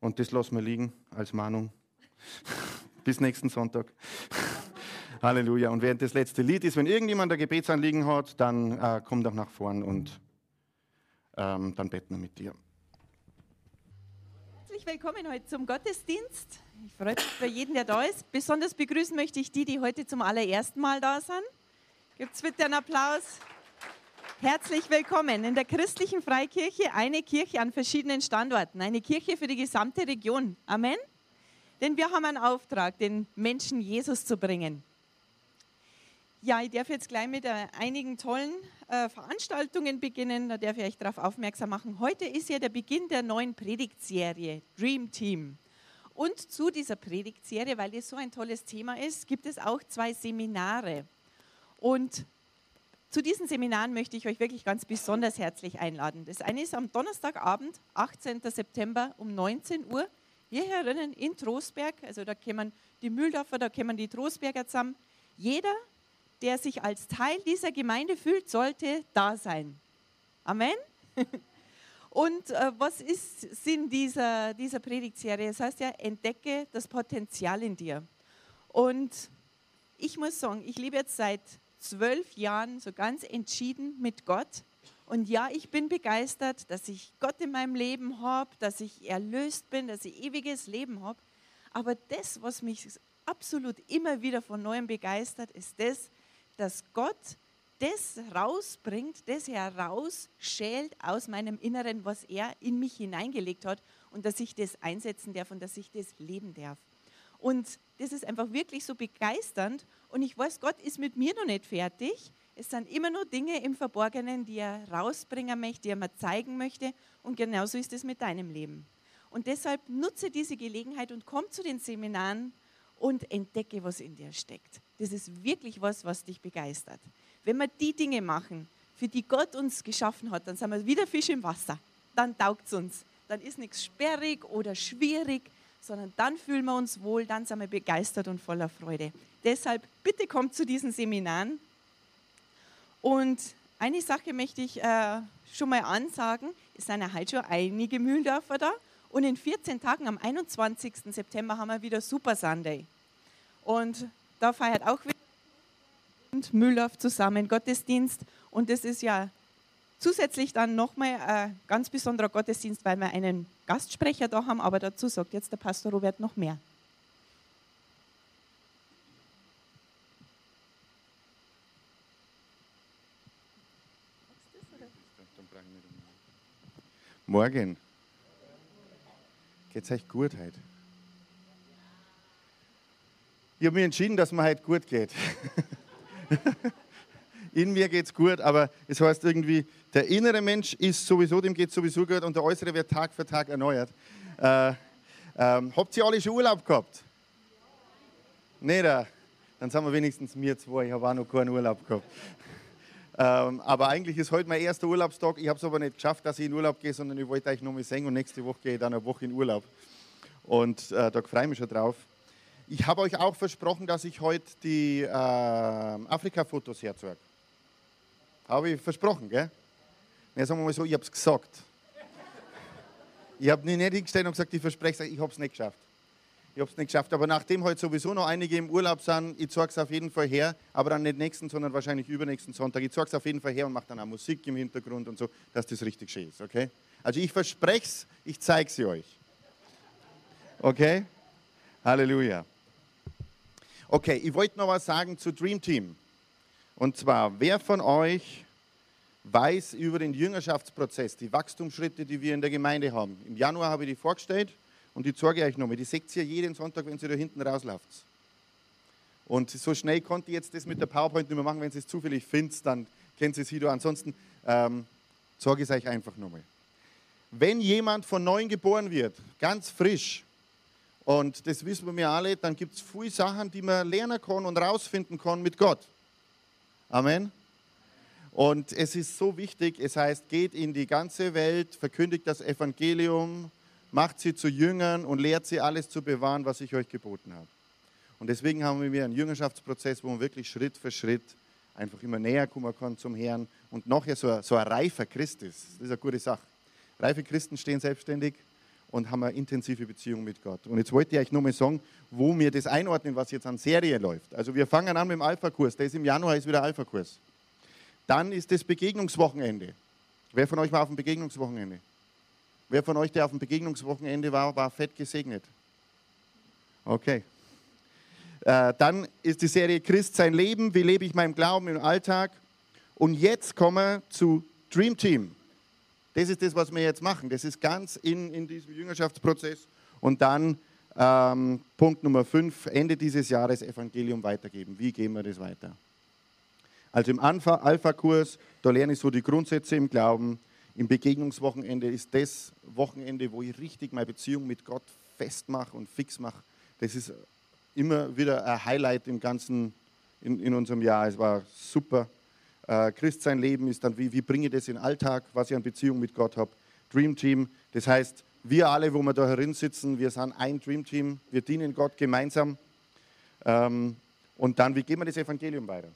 und das lassen wir liegen als Mahnung. <laughs> Bis nächsten Sonntag. <laughs> Halleluja. Und während das letzte Lied ist, wenn irgendjemand ein Gebetsanliegen hat, dann äh, komm doch nach vorn und ähm, dann beten wir mit dir. Herzlich willkommen heute zum Gottesdienst. Ich freue mich für jeden, der da ist. Besonders begrüßen möchte ich die, die heute zum allerersten Mal da sind. Gibt es bitte einen Applaus? Herzlich willkommen in der christlichen Freikirche, eine Kirche an verschiedenen Standorten, eine Kirche für die gesamte Region. Amen. Denn wir haben einen Auftrag, den Menschen Jesus zu bringen. Ja, ich darf jetzt gleich mit äh, einigen tollen äh, Veranstaltungen beginnen. Da darf ich euch darauf aufmerksam machen. Heute ist ja der Beginn der neuen Predigtserie Dream Team. Und zu dieser Predigtserie, weil es so ein tolles Thema ist, gibt es auch zwei Seminare. Und zu diesen Seminaren möchte ich euch wirklich ganz besonders herzlich einladen. Das eine ist am Donnerstagabend, 18. September um 19 Uhr wir herinnen in Trostberg, also da kommen die Mühldorfer, da kommen die Trostberger zusammen. Jeder, der sich als Teil dieser Gemeinde fühlt, sollte da sein. Amen. <laughs> Und äh, was ist Sinn dieser, dieser Predigtserie? Das heißt ja, entdecke das Potenzial in dir. Und ich muss sagen, ich lebe jetzt seit zwölf Jahren so ganz entschieden mit Gott. Und ja, ich bin begeistert, dass ich Gott in meinem Leben habe, dass ich erlöst bin, dass ich ewiges Leben habe. Aber das, was mich absolut immer wieder von neuem begeistert, ist das, dass Gott das rausbringt, das herausschält aus meinem Inneren, was er in mich hineingelegt hat und dass ich das einsetzen darf und dass ich das leben darf. Und das ist einfach wirklich so begeisternd und ich weiß, Gott ist mit mir noch nicht fertig. Es sind immer nur Dinge im Verborgenen, die er rausbringen möchte, die er mir zeigen möchte und genauso ist es mit deinem Leben. Und deshalb nutze diese Gelegenheit und komm zu den Seminaren und entdecke, was in dir steckt. Das ist wirklich was, was dich begeistert. Wenn wir die Dinge machen, für die Gott uns geschaffen hat, dann sind wir wieder Fisch im Wasser. Dann taugt es uns. Dann ist nichts sperrig oder schwierig, sondern dann fühlen wir uns wohl, dann sind wir begeistert und voller Freude. Deshalb bitte kommt zu diesen Seminaren. Und eine Sache möchte ich äh, schon mal ansagen. Es sind ja heute schon einige Mühldörfer da. Und in 14 Tagen, am 21. September, haben wir wieder Super Sunday. Und da feiert auch wieder Mühldorf zusammen Gottesdienst. Und das ist ja zusätzlich dann nochmal ein ganz besonderer Gottesdienst, weil wir einen Gastsprecher da haben. Aber dazu sagt jetzt der Pastor Robert noch mehr. Morgen. Geht's euch gut heute? Ich habe mich entschieden, dass mir heute gut geht. <laughs> In mir geht es gut, aber es heißt irgendwie, der innere Mensch ist sowieso, dem geht sowieso gut und der äußere wird Tag für Tag erneuert. Äh, ähm, habt ihr alle schon Urlaub gehabt? Nicht? Äh, dann sind wir wenigstens mir zwei. Ich habe auch noch keinen Urlaub gehabt. Ähm, aber eigentlich ist heute mein erster Urlaubstag. Ich habe es aber nicht geschafft, dass ich in Urlaub gehe, sondern ich wollte euch noch mal sehen und nächste Woche gehe ich dann eine Woche in Urlaub. Und äh, da freue ich mich schon drauf. Ich habe euch auch versprochen, dass ich heute die äh, Afrika-Fotos herzeige. Habe ich versprochen, gell? Ja, sagen wir mal so, ich habe es gesagt. Ich habe mich nicht hingestellt und gesagt, ich verspreche es, ich habe es nicht geschafft. Ich habe es nicht geschafft, aber nachdem heute sowieso noch einige im Urlaub sind, ich zeige es auf jeden Fall her, aber dann nicht nächsten, sondern wahrscheinlich übernächsten Sonntag. Ich zeige es auf jeden Fall her und mache dann auch Musik im Hintergrund und so, dass das richtig schön ist, okay? Also ich verspreche es, ich zeige sie euch. Okay? Halleluja. Okay, ich wollte noch was sagen zu Dream Team. Und zwar, wer von euch weiß über den Jüngerschaftsprozess, die Wachstumsschritte, die wir in der Gemeinde haben? Im Januar habe ich die vorgestellt und die zeige ich euch nochmal. Die seht ihr jeden Sonntag, wenn ihr da hinten rauslauft. Und so schnell konnte ich jetzt das mit der PowerPoint nicht mehr machen. Wenn ihr es zufällig findet, dann kennt ihr es wieder. Ansonsten ähm, zeige ich es euch einfach nochmal. Wenn jemand von neuem geboren wird, ganz frisch, und das wissen wir alle, dann gibt es viele Sachen, die man lernen kann und rausfinden kann mit Gott. Amen. Und es ist so wichtig, es heißt, geht in die ganze Welt, verkündigt das Evangelium, macht sie zu Jüngern und lehrt sie alles zu bewahren, was ich euch geboten habe. Und deswegen haben wir einen Jüngerschaftsprozess, wo man wirklich Schritt für Schritt einfach immer näher kommen kann zum Herrn und nachher so ein, so ein reifer Christ ist. Das ist eine gute Sache. Reife Christen stehen selbstständig, und haben eine intensive Beziehung mit Gott. Und jetzt wollte ich euch nochmal sagen, wo wir das einordnen, was jetzt an Serie läuft. Also wir fangen an mit dem Alpha-Kurs, der ist im Januar, ist wieder Alpha-Kurs. Dann ist das Begegnungswochenende. Wer von euch war auf dem Begegnungswochenende? Wer von euch, der auf dem Begegnungswochenende war, war fett gesegnet? Okay. Äh, dann ist die Serie Christ sein Leben. Wie lebe ich meinen Glauben im Alltag? Und jetzt kommen wir zu Dream Team. Das ist das, was wir jetzt machen. Das ist ganz in, in diesem Jüngerschaftsprozess. Und dann ähm, Punkt Nummer 5, Ende dieses Jahres Evangelium weitergeben. Wie geben wir das weiter? Also im Alpha-Kurs, da lerne ich so die Grundsätze im Glauben. Im Begegnungswochenende ist das Wochenende, wo ich richtig meine Beziehung mit Gott festmache und fix mache. Das ist immer wieder ein Highlight im ganzen, in, in unserem Jahr. Es war super. Äh, Christ sein Leben ist dann, wie, wie bringe ich das in den Alltag, was ich an Beziehung mit Gott habe. Dream Team, das heißt, wir alle, wo wir da herin sitzen, wir sind ein Dream Team, wir dienen Gott gemeinsam. Ähm, und dann, wie geben wir das Evangelium weiter?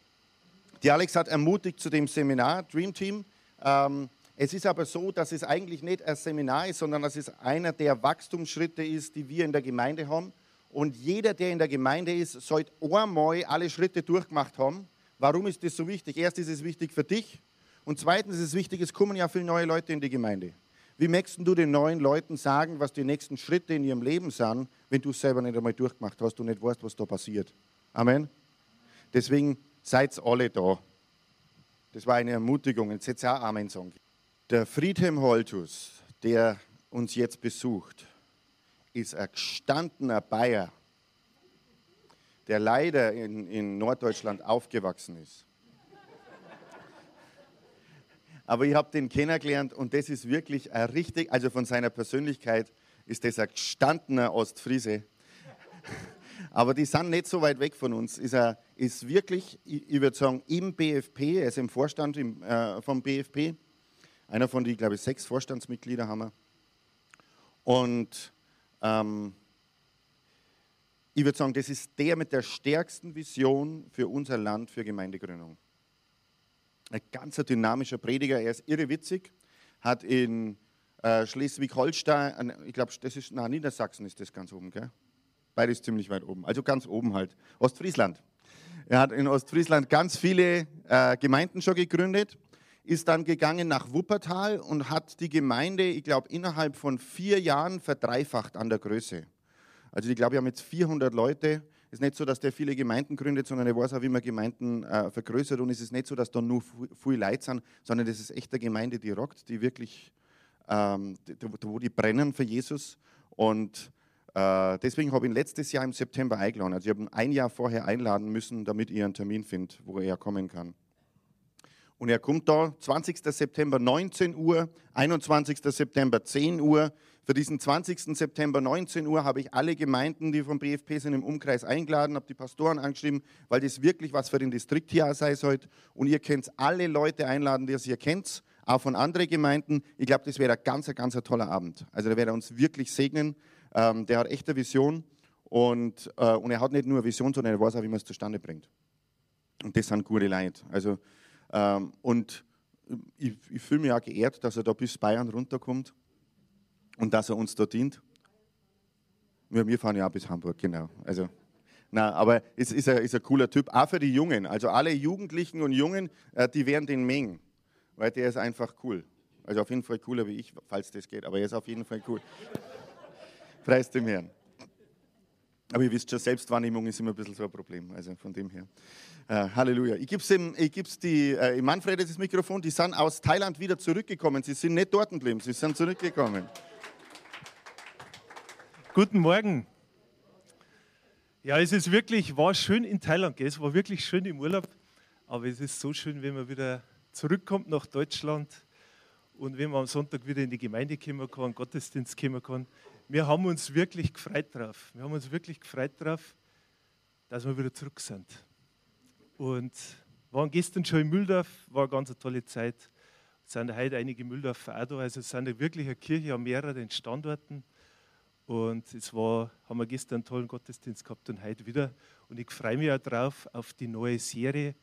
Die Alex hat ermutigt zu dem Seminar Dream Team. Ähm, es ist aber so, dass es eigentlich nicht ein Seminar ist, sondern dass es einer der Wachstumsschritte ist, die wir in der Gemeinde haben. Und jeder, der in der Gemeinde ist, sollte einmal alle Schritte durchgemacht haben. Warum ist das so wichtig? Erst ist es wichtig für dich und zweitens ist es wichtig, es kommen ja viele neue Leute in die Gemeinde. Wie möchtest du den neuen Leuten sagen, was die nächsten Schritte in ihrem Leben sind, wenn du es selber nicht einmal durchgemacht hast und nicht weißt, was da passiert? Amen. Deswegen seid alle da. Das war eine Ermutigung. Hätte auch Amen sagen. Der Friedhelm Holtus, der uns jetzt besucht, ist ein gestandener Bayer, der leider in, in Norddeutschland aufgewachsen ist. Aber ich habe den kennengelernt und das ist wirklich ein richtig, also von seiner Persönlichkeit ist das ein gestandener Ostfriese. Aber die sind nicht so weit weg von uns. Ist, er, ist wirklich, ich würde sagen, im BFP, er ist im Vorstand im, äh, vom BFP einer von den, glaube ich, sechs Vorstandsmitglieder haben wir. Und ähm, ich würde sagen, das ist der mit der stärksten Vision für unser Land, für Gemeindegründung. Ein ganz dynamischer Prediger, er ist irre witzig, hat in äh, Schleswig-Holstein, ich glaube, das ist, na, Niedersachsen ist das ganz oben, gell? Beides ziemlich weit oben, also ganz oben halt. Ostfriesland. Er hat in Ostfriesland ganz viele äh, Gemeinden schon gegründet ist dann gegangen nach Wuppertal und hat die Gemeinde, ich glaube, innerhalb von vier Jahren verdreifacht an der Größe. Also ich glaube, wir haben jetzt 400 Leute. Es ist nicht so, dass der viele Gemeinden gründet, sondern er weiß auch, wie man Gemeinden äh, vergrößert. Und es ist nicht so, dass da nur viele Leute sind, sondern das ist echt eine Gemeinde, die rockt, die wirklich, ähm, wo die brennen für Jesus. Und äh, deswegen habe ich ihn letztes Jahr im September eingeladen. Also ich habe ihn ein Jahr vorher einladen müssen, damit ich einen Termin finde, wo er kommen kann. Und er kommt da 20. September 19 Uhr, 21. September 10 Uhr. Für diesen 20. September 19 Uhr habe ich alle Gemeinden, die vom BFP sind, im Umkreis eingeladen, habe die Pastoren angeschrieben, weil das wirklich was für den Distrikt hier sei heute. Und ihr könnt alle Leute einladen, die ihr kennt, auch von anderen Gemeinden. Ich glaube, das wäre ein ganz, ganz toller Abend. Also da wird er uns wirklich segnen. Ähm, der hat echte Vision und, äh, und er hat nicht nur eine Vision, sondern er weiß auch, wie man es zustande bringt. Und das sind gute Leute. Also ähm, und ich, ich fühle mich auch geehrt, dass er da bis Bayern runterkommt und dass er uns da dient. Ja, wir fahren ja auch bis Hamburg, genau. Also, na, aber es ist ein, ist ein cooler Typ, auch für die Jungen. Also alle Jugendlichen und Jungen, äh, die werden den mengen, weil der ist einfach cool. Also auf jeden Fall cooler wie ich, falls das geht, aber er ist auf jeden Fall cool. <laughs> Preis dem Herrn. Aber ihr wisst schon, Selbstwahrnehmung ist immer ein bisschen so ein Problem, also von dem her. Uh, Halleluja. Ich gebe es die, äh, Manfred das Mikrofon, die sind aus Thailand wieder zurückgekommen. Sie sind nicht dort geblieben, sie sind zurückgekommen. Guten Morgen. Ja, es ist wirklich, war schön in Thailand, gell? es war wirklich schön im Urlaub, aber es ist so schön, wenn man wieder zurückkommt nach Deutschland und wenn man am Sonntag wieder in die Gemeinde kommen kann, Gottesdienst kommen kann. Wir haben uns wirklich gefreut drauf. Wir haben uns wirklich gefreut drauf, dass wir wieder zurück sind. Und waren gestern schon in Mühldorf, war eine ganz tolle Zeit. Es sind heute einige Mühldorfer auch da. Also es sind wirklich eine Kirche an mehreren Standorten. Und es war, haben wir gestern einen tollen Gottesdienst gehabt und heute wieder. Und ich freue mich auch drauf auf die neue Serie,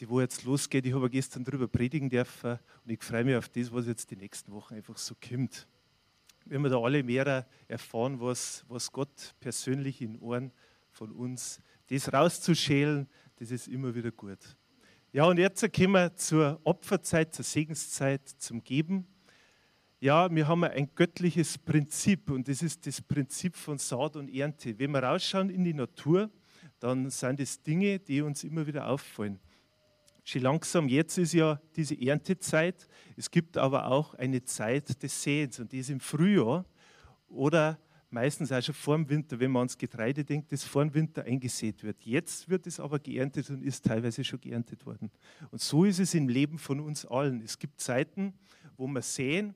die wo jetzt losgeht. Ich habe gestern darüber predigen dürfen und ich freue mich auf das, was jetzt die nächsten Wochen einfach so kommt. Wenn wir da alle mehr erfahren, was, was Gott persönlich in Ohren von uns, das rauszuschälen, das ist immer wieder gut. Ja, und jetzt kommen wir zur Opferzeit, zur Segenszeit, zum Geben. Ja, wir haben ein göttliches Prinzip und das ist das Prinzip von Saat und Ernte. Wenn wir rausschauen in die Natur, dann sind es Dinge, die uns immer wieder auffallen. Schon langsam, jetzt ist ja diese Erntezeit. Es gibt aber auch eine Zeit des Säens und die ist im Frühjahr oder meistens auch schon vor dem Winter, wenn man ans Getreide denkt, das vor dem Winter eingesät wird. Jetzt wird es aber geerntet und ist teilweise schon geerntet worden. Und so ist es im Leben von uns allen. Es gibt Zeiten, wo wir säen,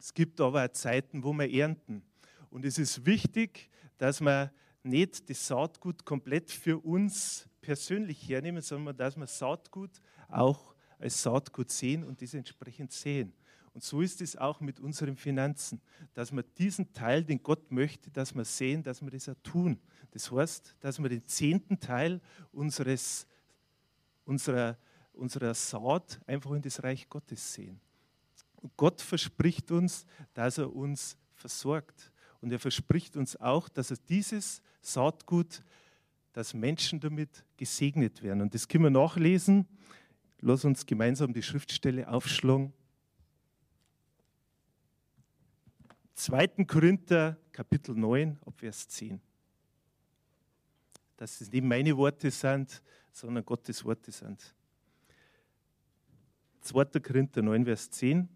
es gibt aber auch Zeiten, wo wir ernten. Und es ist wichtig, dass wir nicht das Saatgut komplett für uns persönlich hernehmen, sondern dass wir Saatgut auch als Saatgut sehen und das entsprechend sehen. Und so ist es auch mit unseren Finanzen, dass wir diesen Teil, den Gott möchte, dass wir sehen, dass wir das auch tun. Das heißt, dass wir den zehnten Teil unseres, unserer, unserer Saat einfach in das Reich Gottes sehen. Und Gott verspricht uns, dass er uns versorgt. Und er verspricht uns auch, dass er dieses Saatgut, dass Menschen damit gesegnet werden. Und das können wir nachlesen. Lass uns gemeinsam die Schriftstelle aufschlagen. 2. Korinther, Kapitel 9, ab Vers 10. Dass es nicht meine Worte sind, sondern Gottes Worte sind. 2. Korinther 9, Vers 10.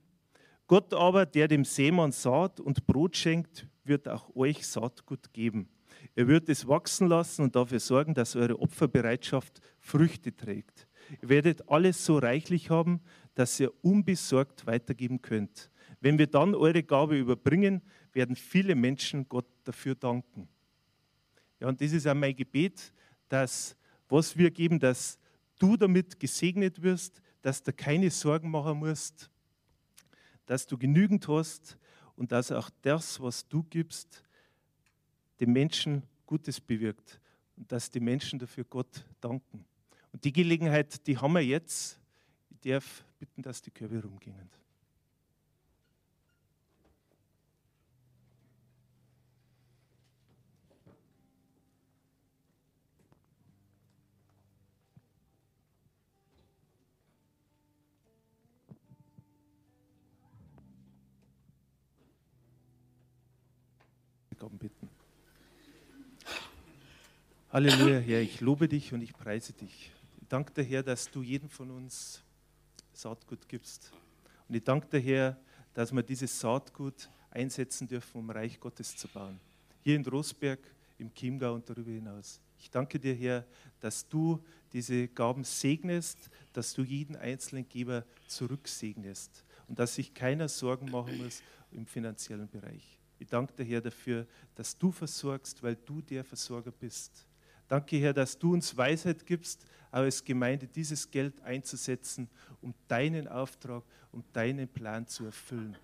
Gott aber, der dem Seemann Saat und Brot schenkt, wird auch euch Saatgut geben. Er wird es wachsen lassen und dafür sorgen, dass eure Opferbereitschaft Früchte trägt. Ihr werdet alles so reichlich haben, dass ihr unbesorgt weitergeben könnt. Wenn wir dann eure Gabe überbringen, werden viele Menschen Gott dafür danken. Ja, und das ist auch mein Gebet, dass was wir geben, dass du damit gesegnet wirst, dass du keine Sorgen machen musst, dass du genügend hast und dass auch das, was du gibst, den Menschen Gutes bewirkt und dass die Menschen dafür Gott danken. Und die Gelegenheit, die haben wir jetzt. Ich darf bitten, dass die Körbe rumgingen. Gaben bitten. Halleluja, Herr, ich lobe dich und ich preise dich. Ich danke dir, Herr, dass du jedem von uns Saatgut gibst. Und ich danke dir, Herr, dass wir dieses Saatgut einsetzen dürfen, um Reich Gottes zu bauen. Hier in Rosberg, im Chiemgau und darüber hinaus. Ich danke dir, Herr, dass du diese Gaben segnest, dass du jeden einzelnen Geber zurücksegnest und dass sich keiner Sorgen machen muss im finanziellen Bereich. Ich danke dir, Herr, dafür, dass du versorgst, weil du der Versorger bist. Danke, Herr, dass du uns Weisheit gibst, als Gemeinde dieses Geld einzusetzen, um deinen Auftrag, um deinen Plan zu erfüllen.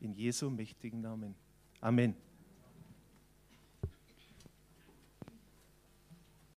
In Jesu mächtigen Namen. Amen.